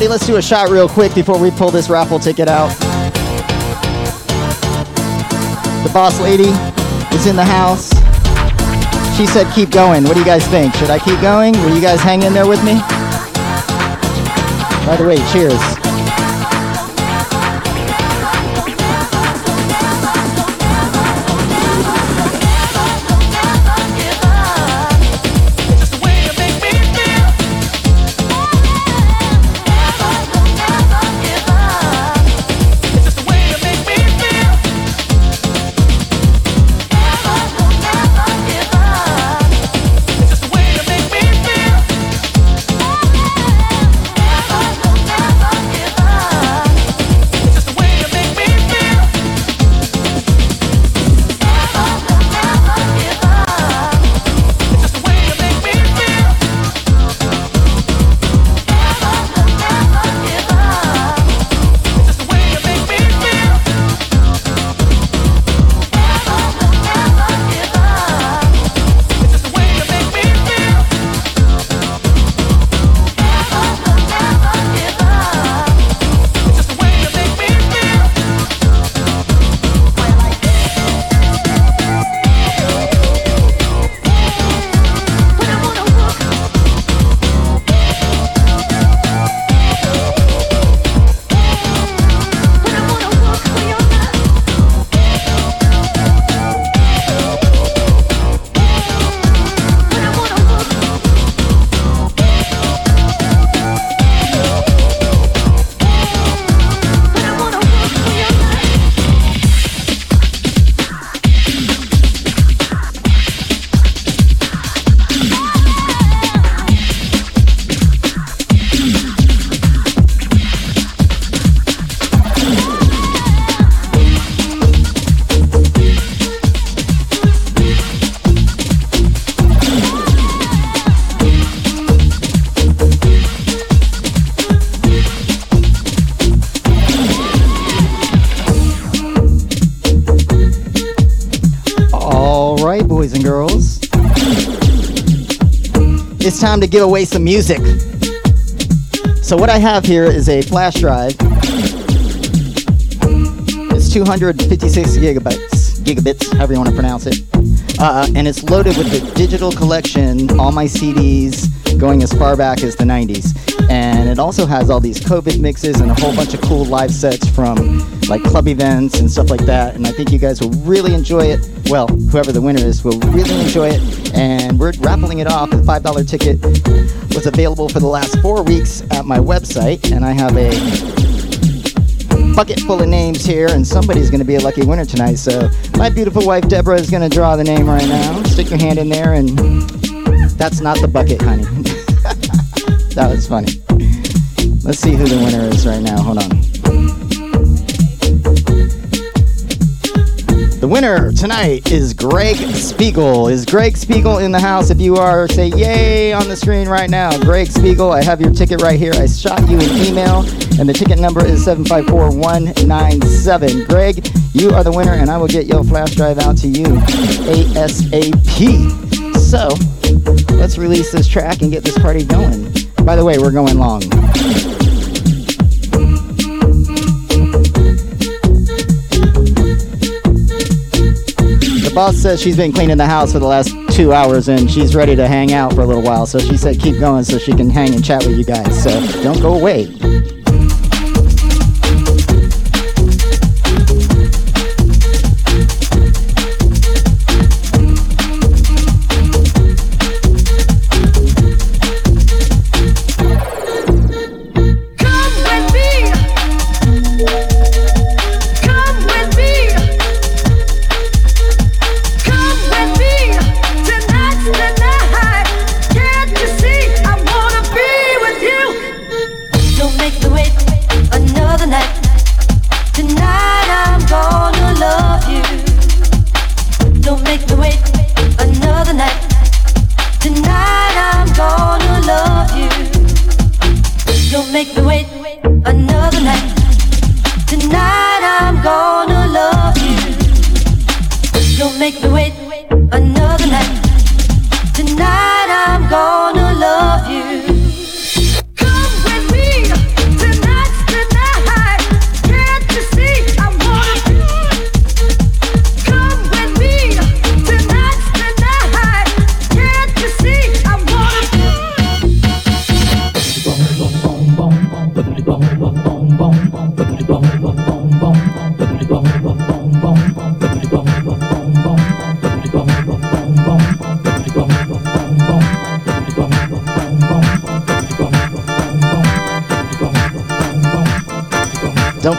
Everybody, let's do a shot real quick before we pull this raffle ticket out. The boss lady is in the house. She said keep going. What do you guys think? Should I keep going? Will you guys hang in there with me? By the way, cheers. Time to give away some music. So, what I have here is a flash drive. It's 256 gigabytes, gigabits, however you want to pronounce it. Uh, and it's loaded with the digital collection, all my CDs going as far back as the 90s. And it also has all these COVID mixes and a whole bunch of cool live sets from like club events and stuff like that. And I think you guys will really enjoy it. Well, whoever the winner is will really enjoy it. And we're raffling it off. The $5 ticket was available for the last four weeks at my website. And I have a bucket full of names here, and somebody's going to be a lucky winner tonight. So, my beautiful wife Deborah is going to draw the name right now. Stick your hand in there, and that's not the bucket, honey. that was funny. Let's see who the winner is right now. Hold on. The winner tonight is Greg Spiegel. Is Greg Spiegel in the house? If you are, say yay on the screen right now. Greg Spiegel, I have your ticket right here. I shot you an email, and the ticket number is 754197. Greg, you are the winner, and I will get your flash drive out to you ASAP. So, let's release this track and get this party going. By the way, we're going long. Boss says she's been cleaning the house for the last two hours and she's ready to hang out for a little while. So she said keep going so she can hang and chat with you guys. So don't go away.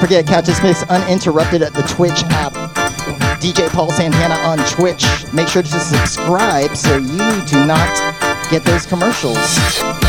Forget, catch this mix uninterrupted at the Twitch app. DJ Paul Santana on Twitch. Make sure to subscribe so you do not get those commercials.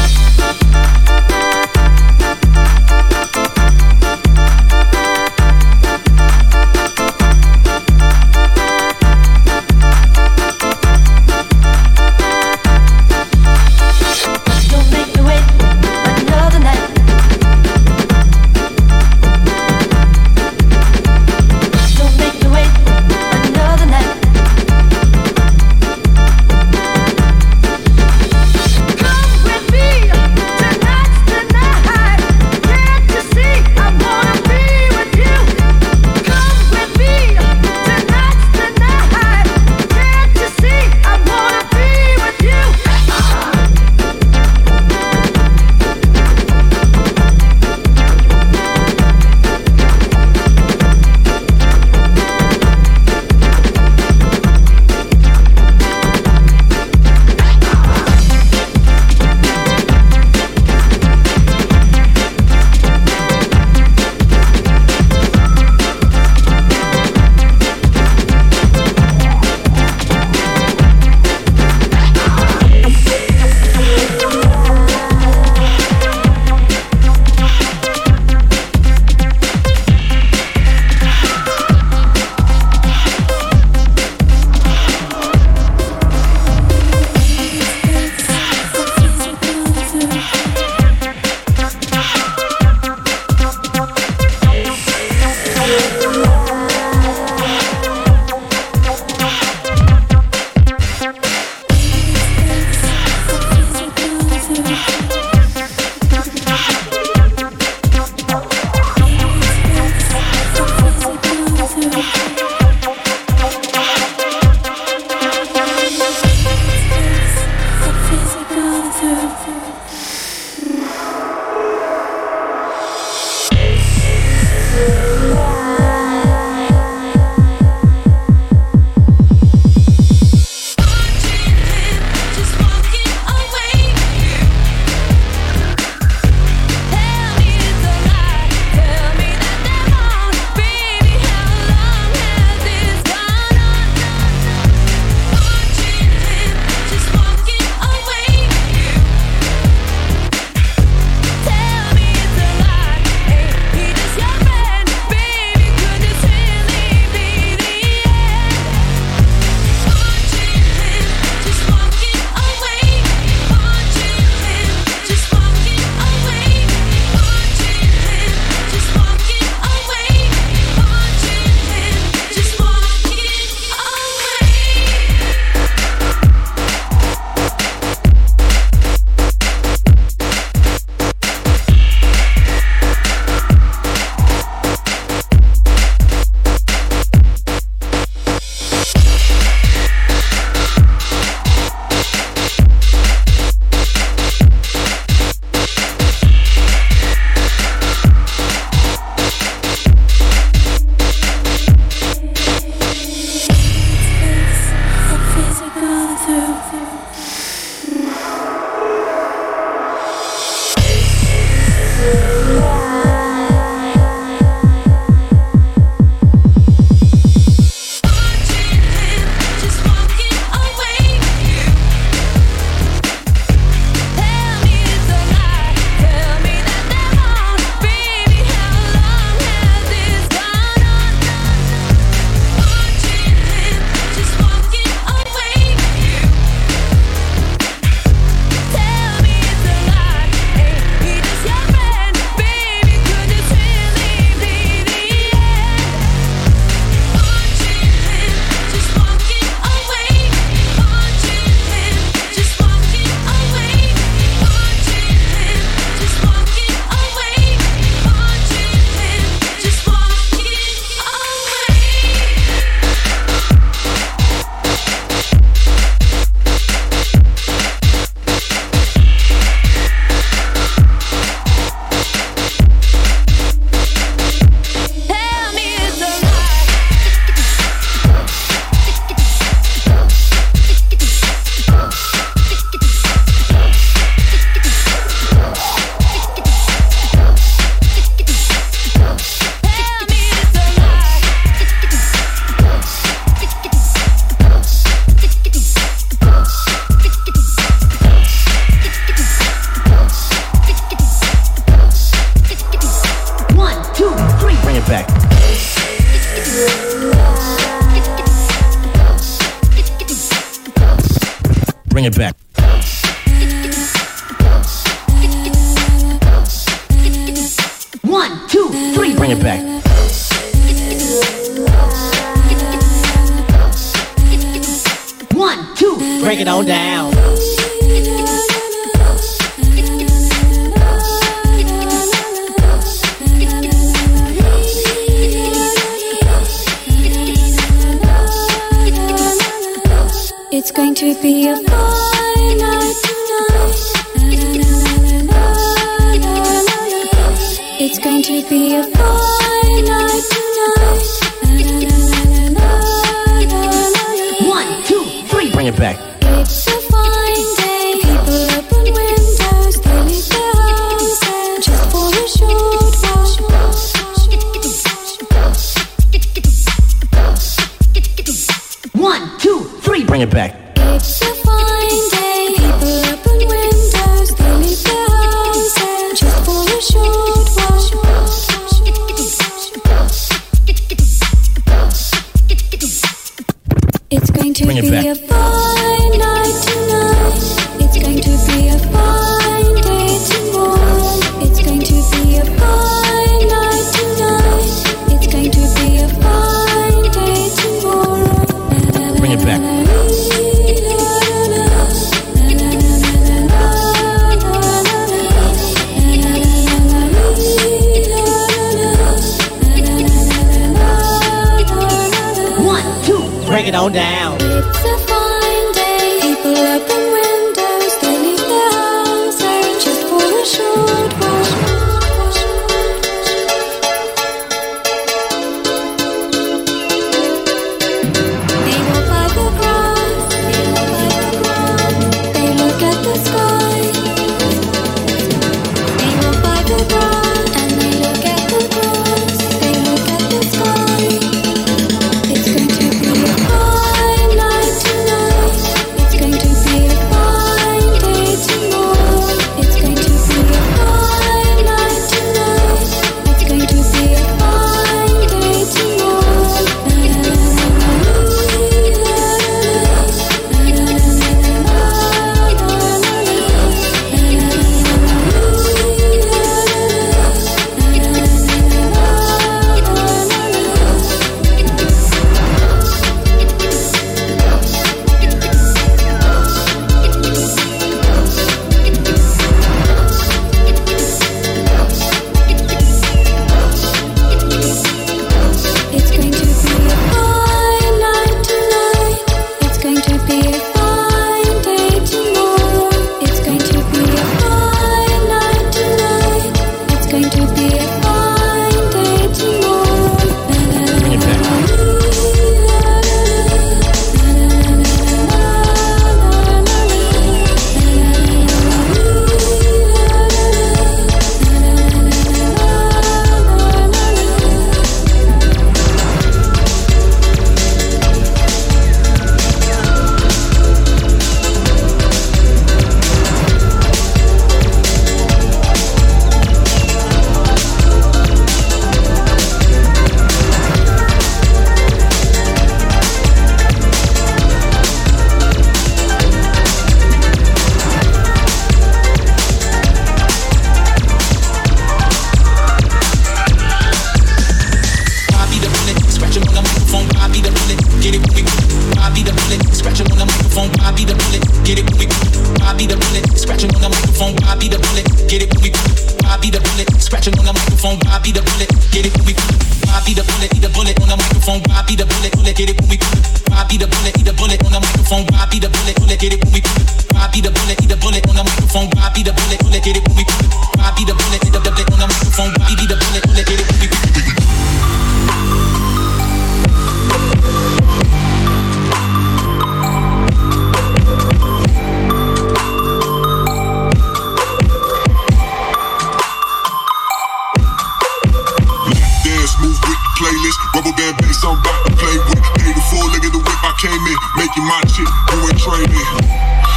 move with the playlist. Rubber band bass, I'm about to play with. Pay the full leg of the whip, I came in. Making my chip, you ain't trading.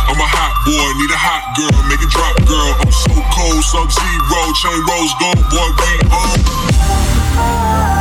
I'm a hot boy, need a hot girl, make it drop, girl. I'm so cold, sub zero, chain rolls gone, boy, we on.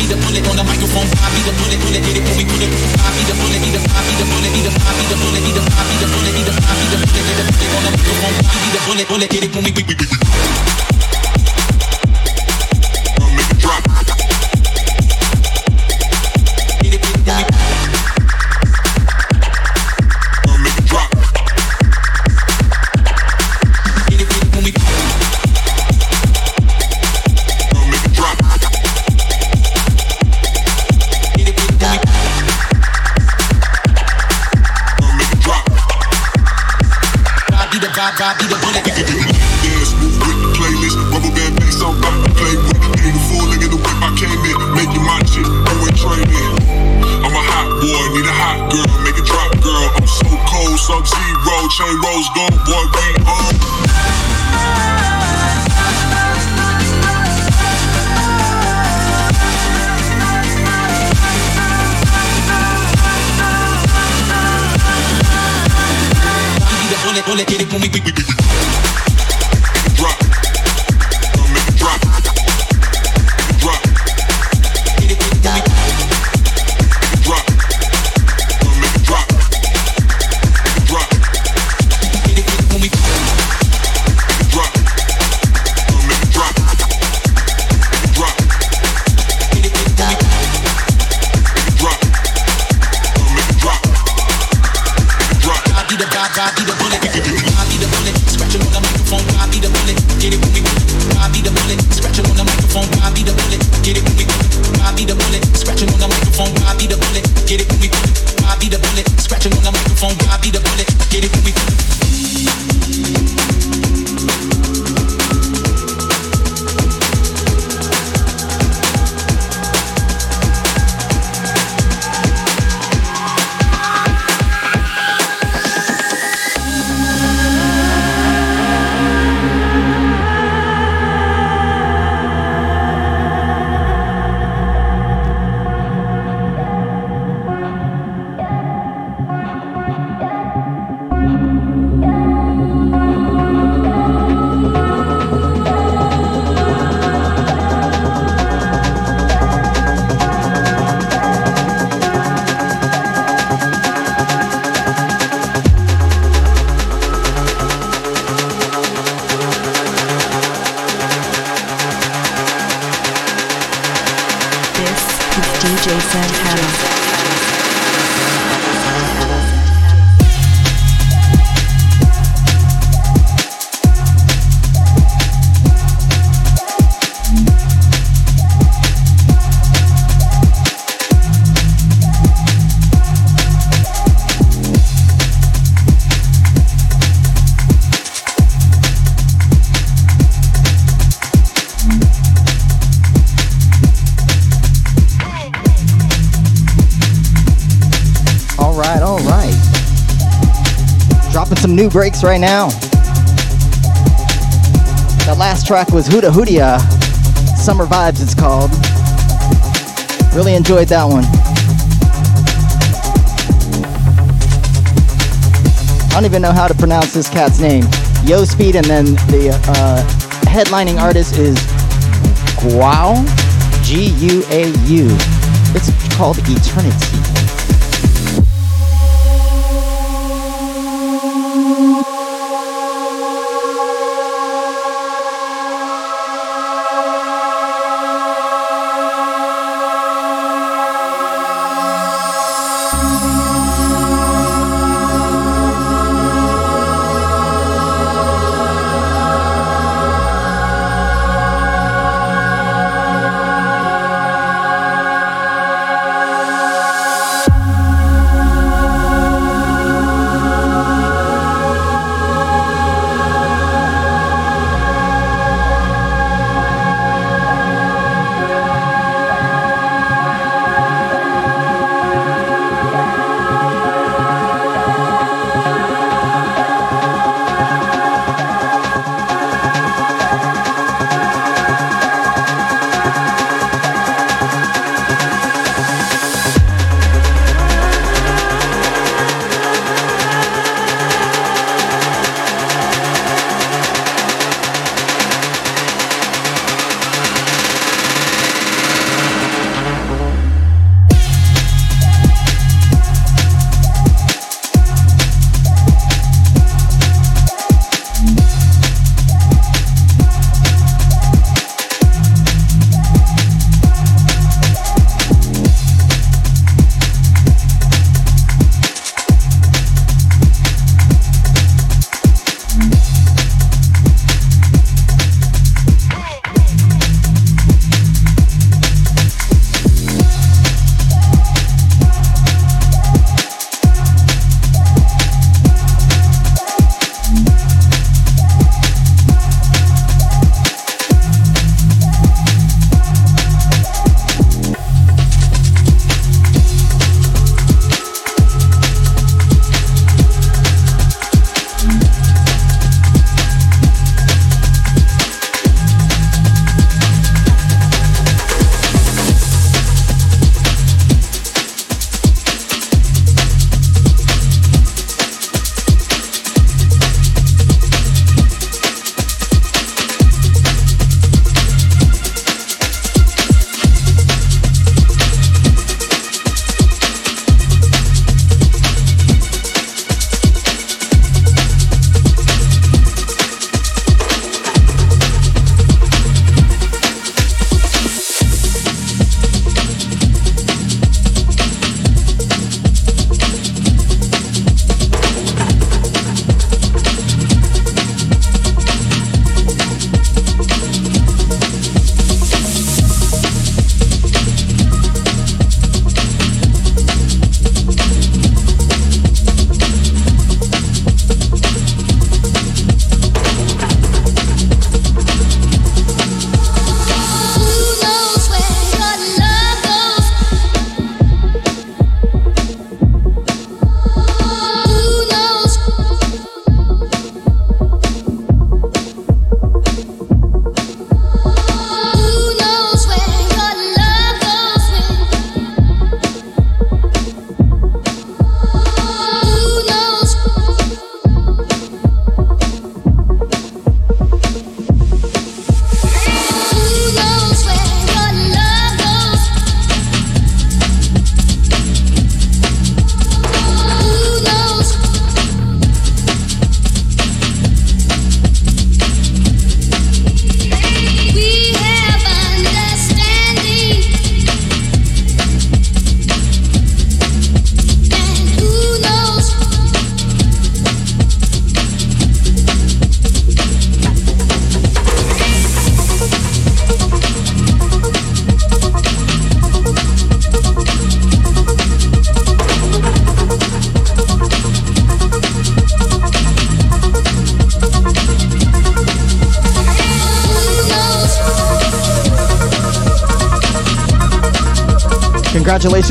be the bullet on the microphone. I be the bullet, bullet, hit it when we put it. I be the bullet, be the, I be the bullet, be the, I be the bullet, be the, I be the bullet, be the, I be the bullet, did it, bullet on the microphone. I be the bullet, bullet, did it when we. New breaks right now. That last track was Huda Hoodia. Summer Vibes, it's called. Really enjoyed that one. I don't even know how to pronounce this cat's name. Yo Speed, and then the uh, headlining artist is Guau, G U A U. It's called Eternity.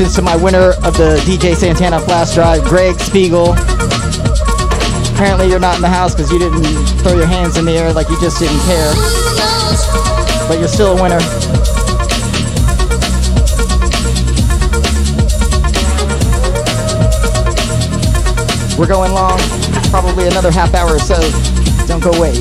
Congratulations to my winner of the DJ Santana flash drive, Greg Spiegel. Apparently, you're not in the house because you didn't throw your hands in the air like you just didn't care. But you're still a winner. We're going long, probably another half hour or so. Don't go away.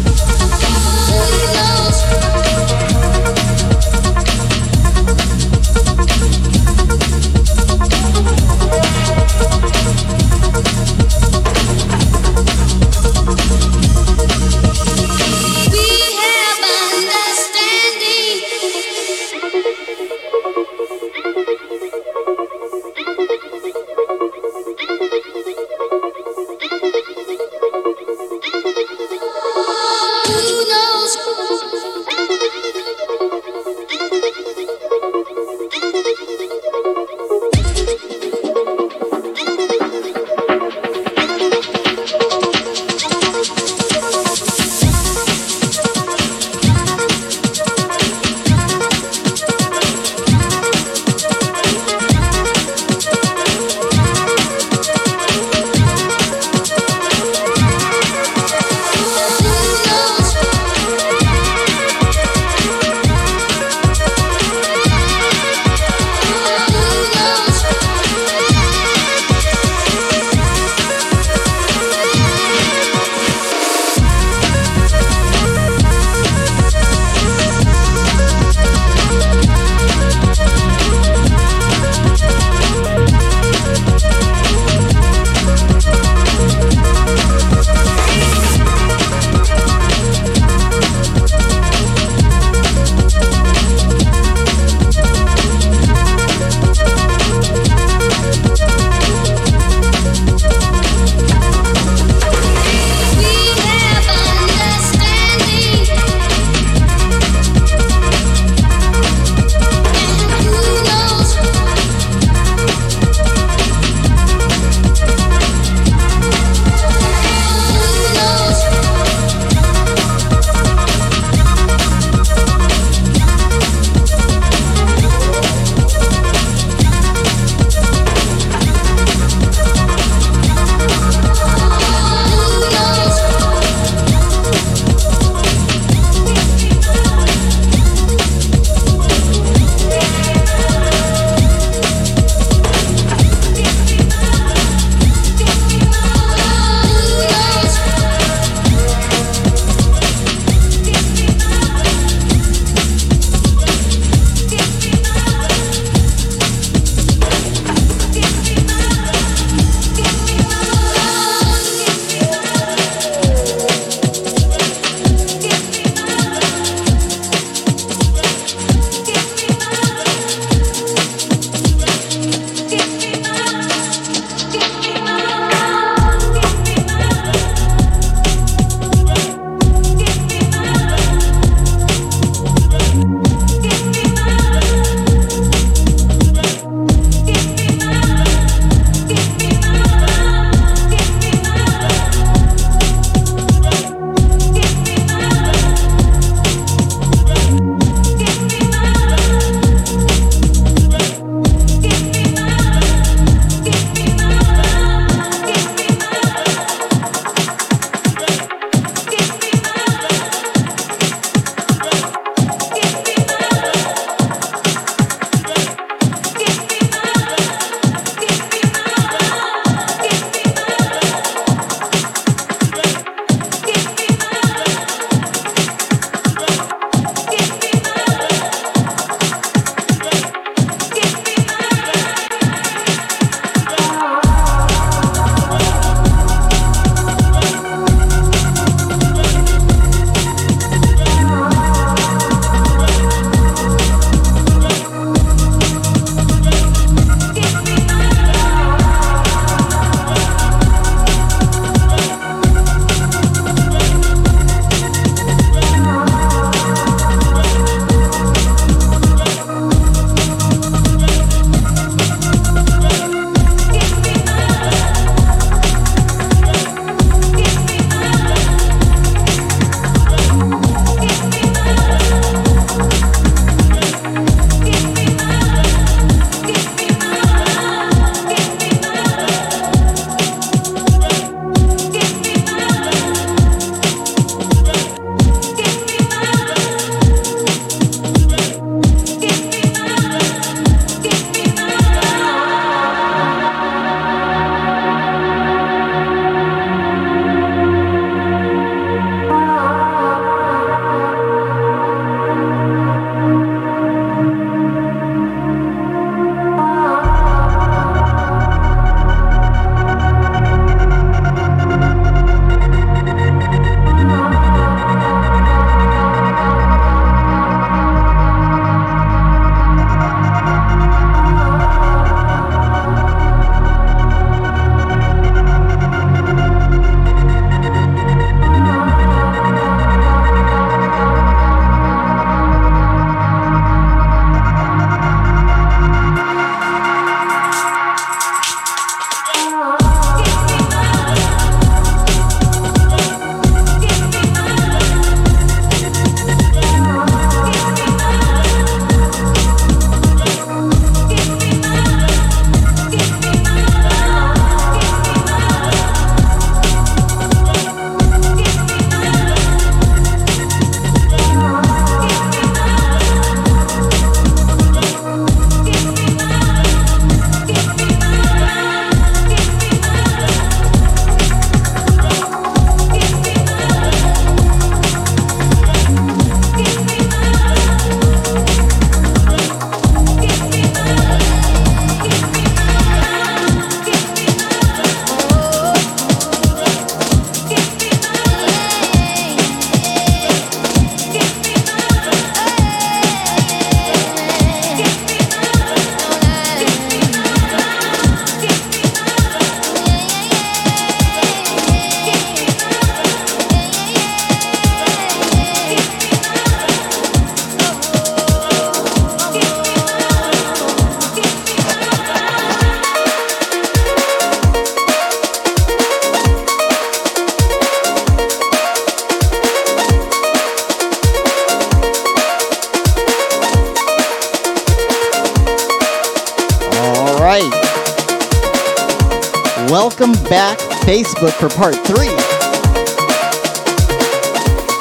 Facebook, for part three.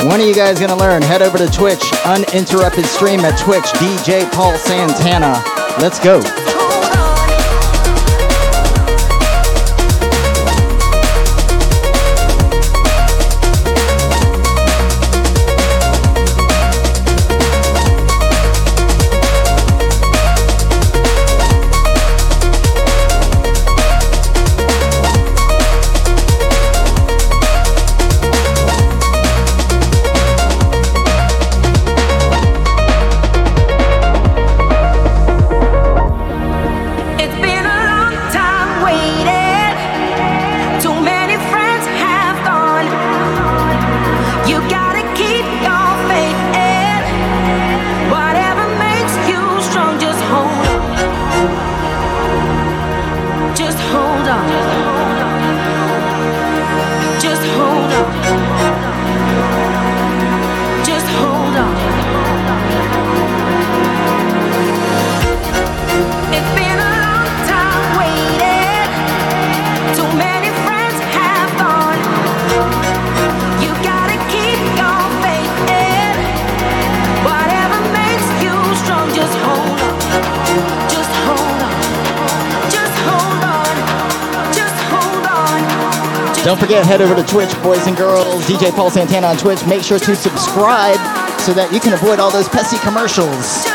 When are you guys gonna learn? Head over to Twitch, uninterrupted stream at Twitch, DJ Paul Santana. Let's go. Head over to Twitch, boys and girls. DJ Paul Santana on Twitch. Make sure to subscribe so that you can avoid all those pesky commercials.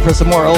For some more old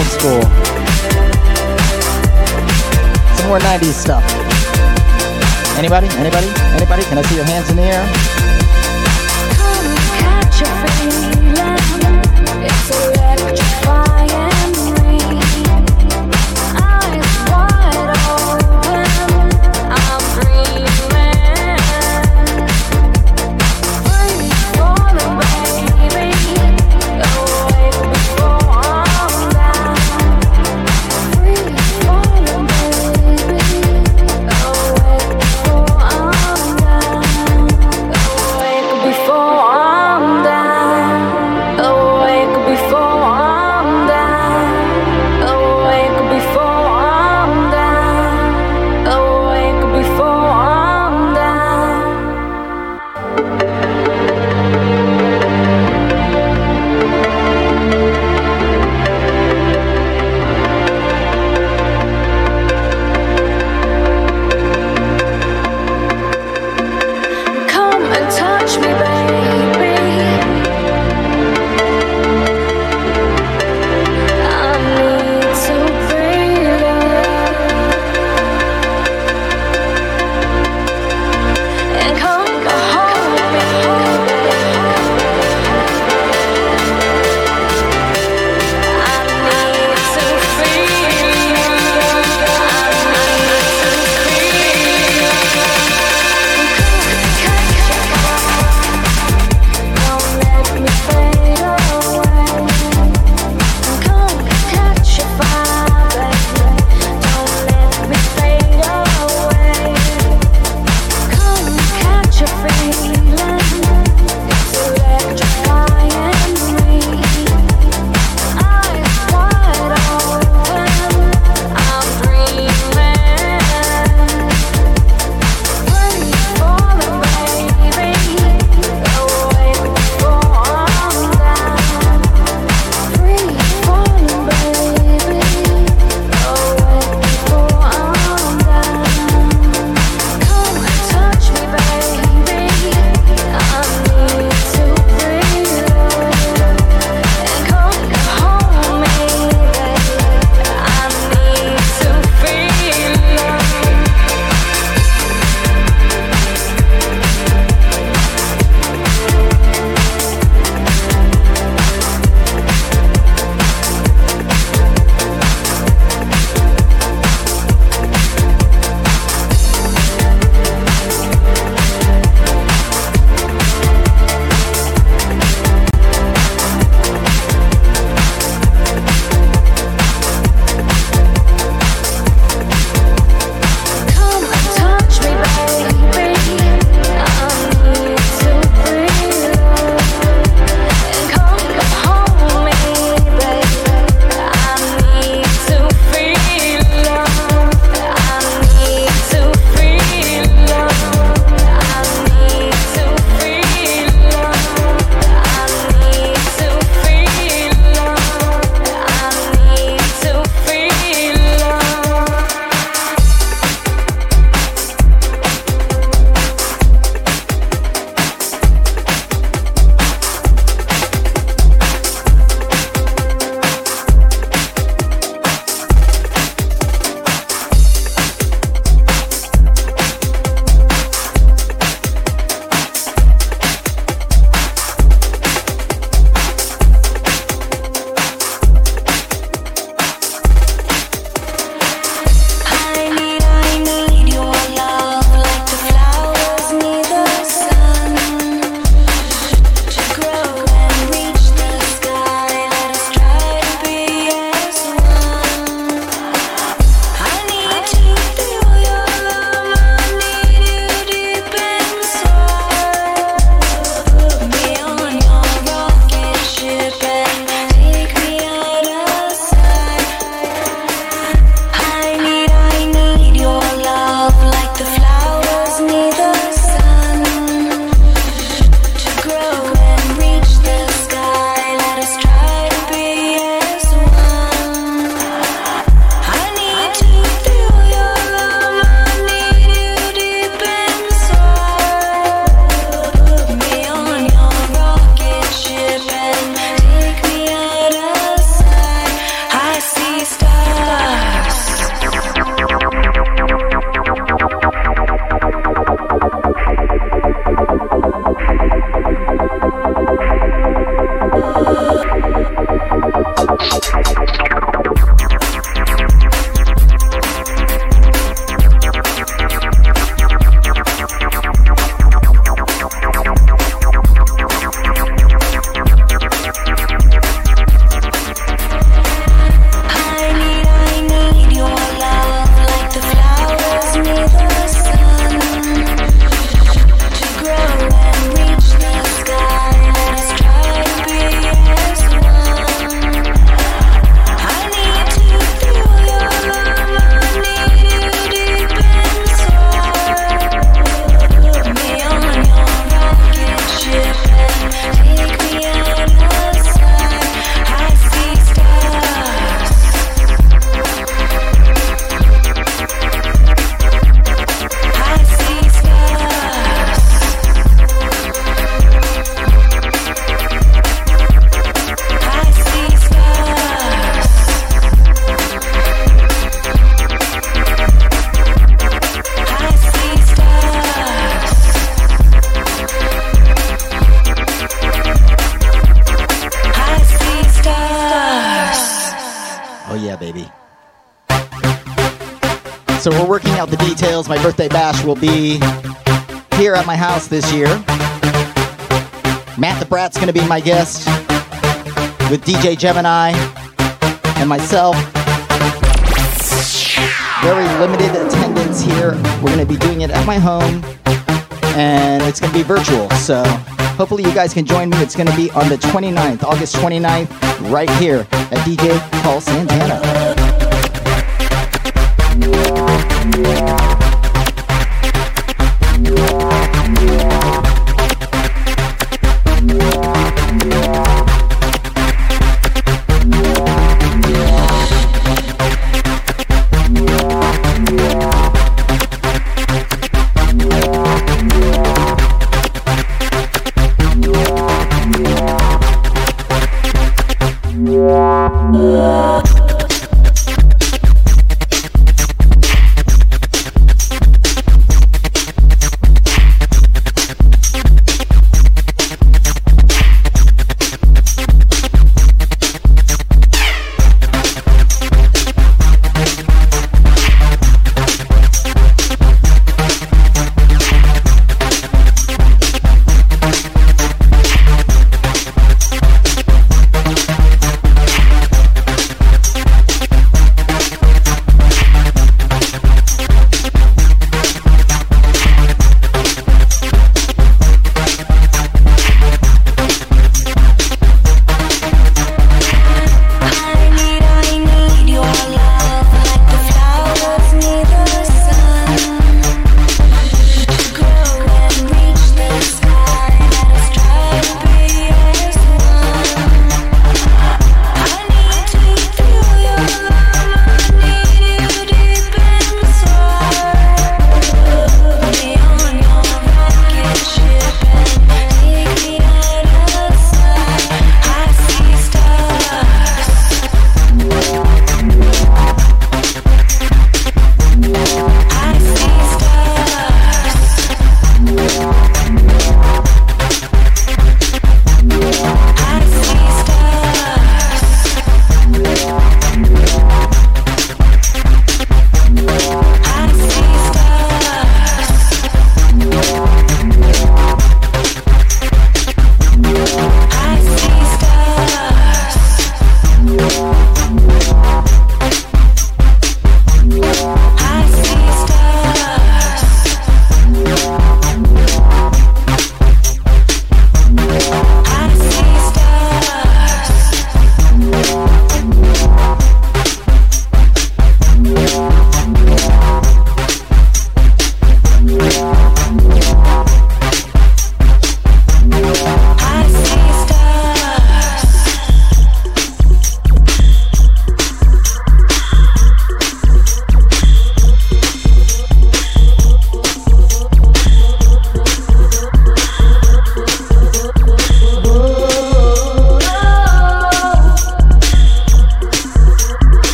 will be here at my house this year. Matt the Brat's going to be my guest with DJ Gemini and myself. Very limited attendance here. We're going to be doing it at my home and it's going to be virtual. So hopefully you guys can join me. It's going to be on the 29th, August 29th, right here at DJ Paul Santana. all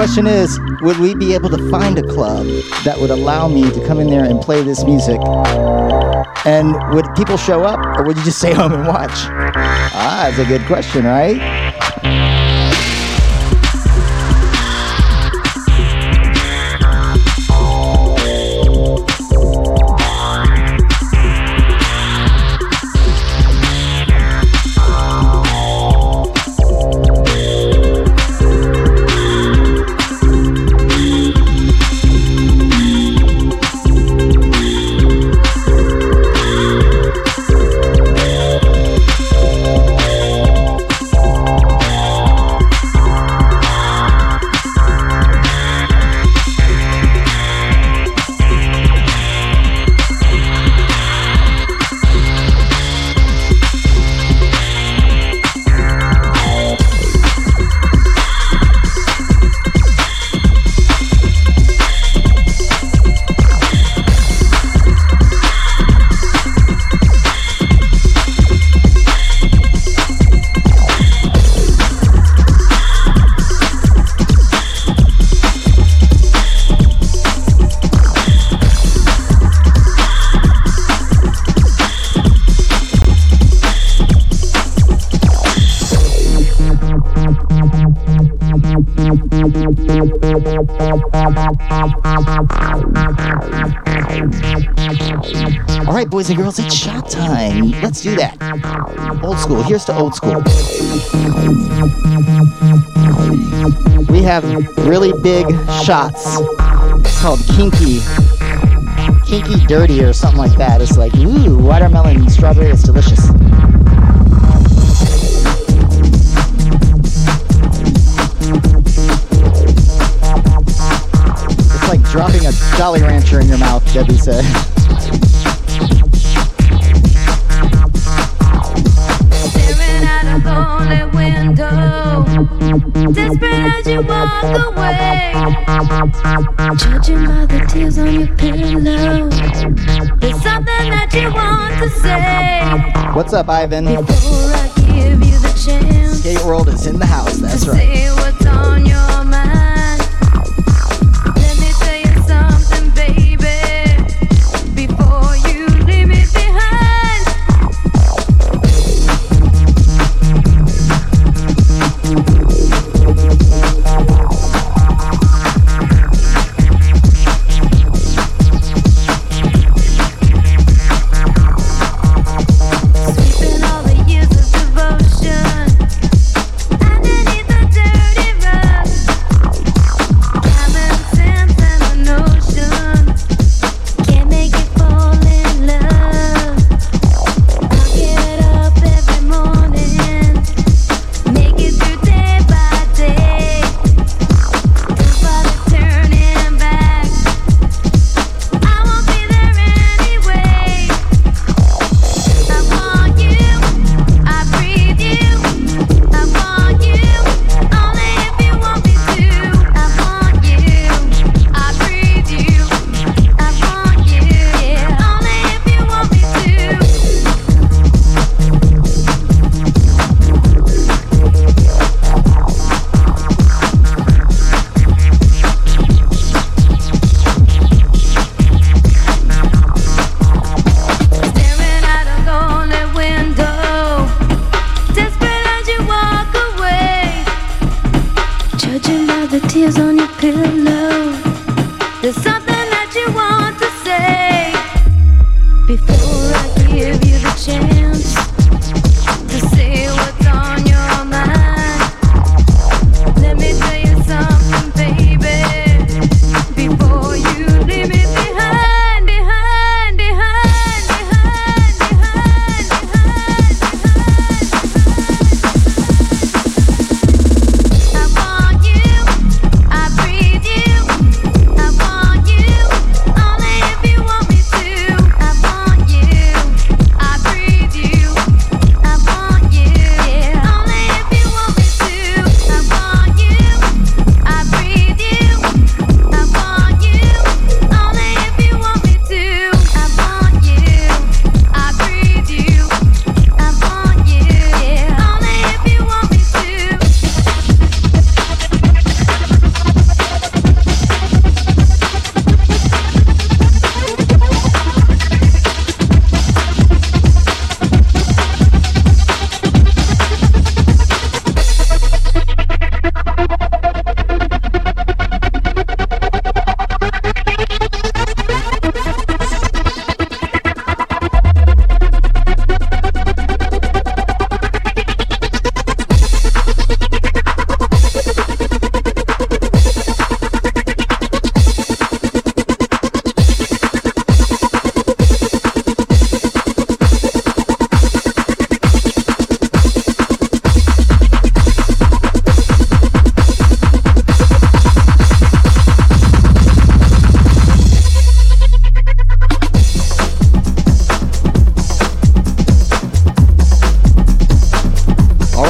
question is, would we be able to find a club that would allow me to come in there and play this music? And would people show up, or would you just stay home and watch? Ah, that's a good question, right? Let's do that. Old school. Here's to old school. We have really big shots called kinky, kinky dirty or something like that. It's like, ooh, watermelon, strawberry, it's delicious. It's like dropping a Jolly Rancher in your mouth, Debbie said. as you walk away. Judging by the tears on your pillow, there's something that you want to say. What's up, Ivan? Before I give you the chance Skate World is in the house. That's right.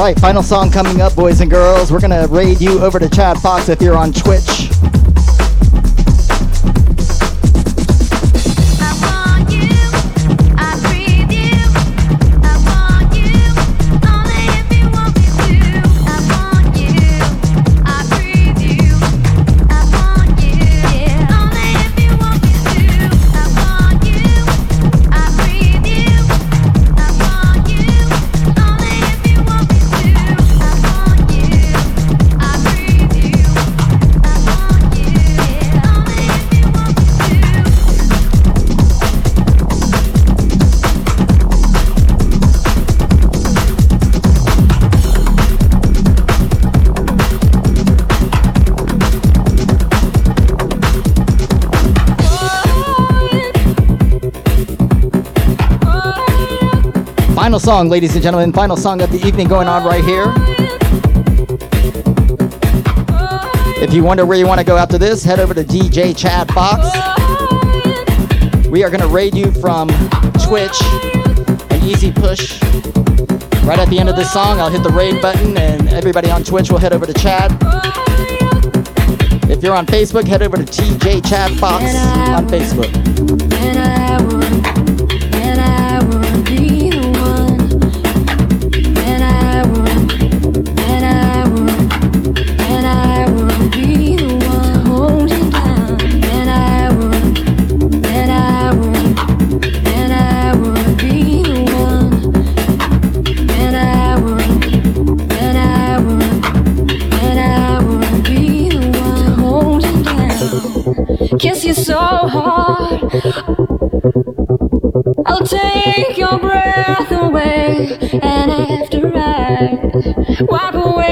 Right, final song coming up, boys and girls. We're gonna raid you over to Chad Fox if you're on Twitch. Final song, ladies and gentlemen. Final song of the evening going on right here. If you wonder where you want to go after this, head over to DJ Chad Fox. We are going to raid you from Twitch, an easy push. Right at the end of this song, I'll hit the raid button, and everybody on Twitch will head over to Chad. If you're on Facebook, head over to DJ Chad Fox on Facebook.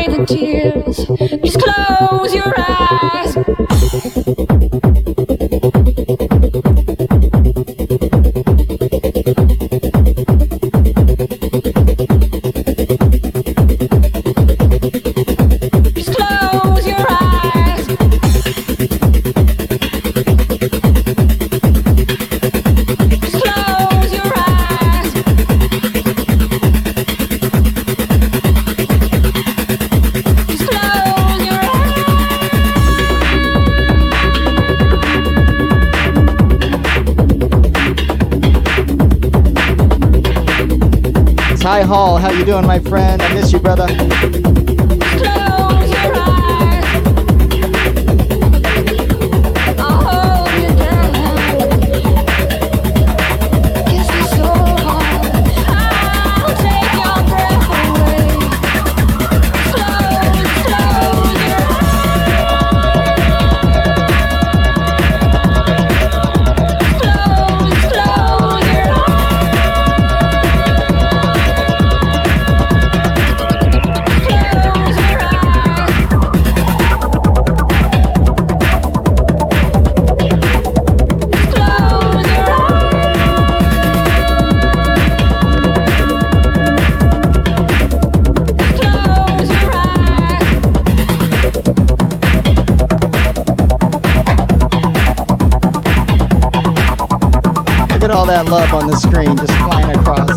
The tears, just close you doing, my friend? I miss you, brother. Screen just flying across.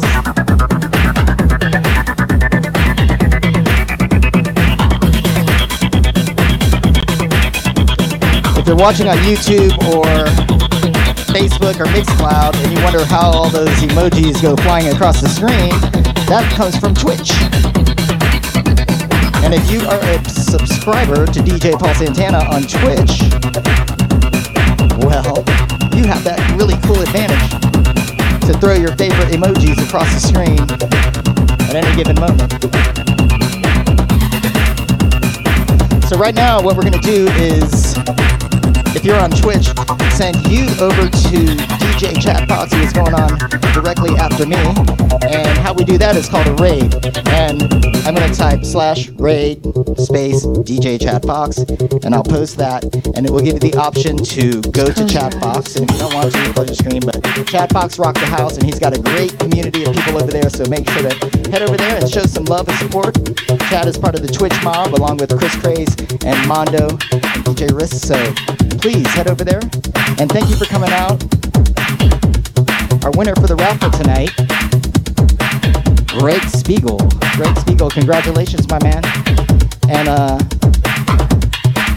If you're watching on YouTube or Facebook or Mixcloud and you wonder how all those emojis go flying across the screen, that comes from Twitch. And if you are a subscriber to DJ Paul Santana on Twitch, well, you have that really cool advantage to throw your favorite emojis across the screen at any given moment. So right now, what we're gonna do is, if you're on Twitch, send you over to DJ Chad Fox, who is going on directly after me. And how we do that is called a raid. And I'm gonna type slash raid space DJ Chad Fox, and I'll post that, and it will give you the option to go to Chad Fox. And if you don't want to, close your screen. But Chad Fox rock the house, and he's got a great community of people over there. So make sure to head over there and show some love and support. Chad is part of the Twitch mob, along with Chris Craze and Mondo and DJ Riss. So please head over there, and thank you for coming out. Our winner for the raffle tonight Greg Spiegel. Greg Spiegel, congratulations, my man. And uh,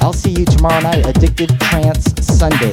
I'll see you tomorrow night, Addicted Trance Sunday.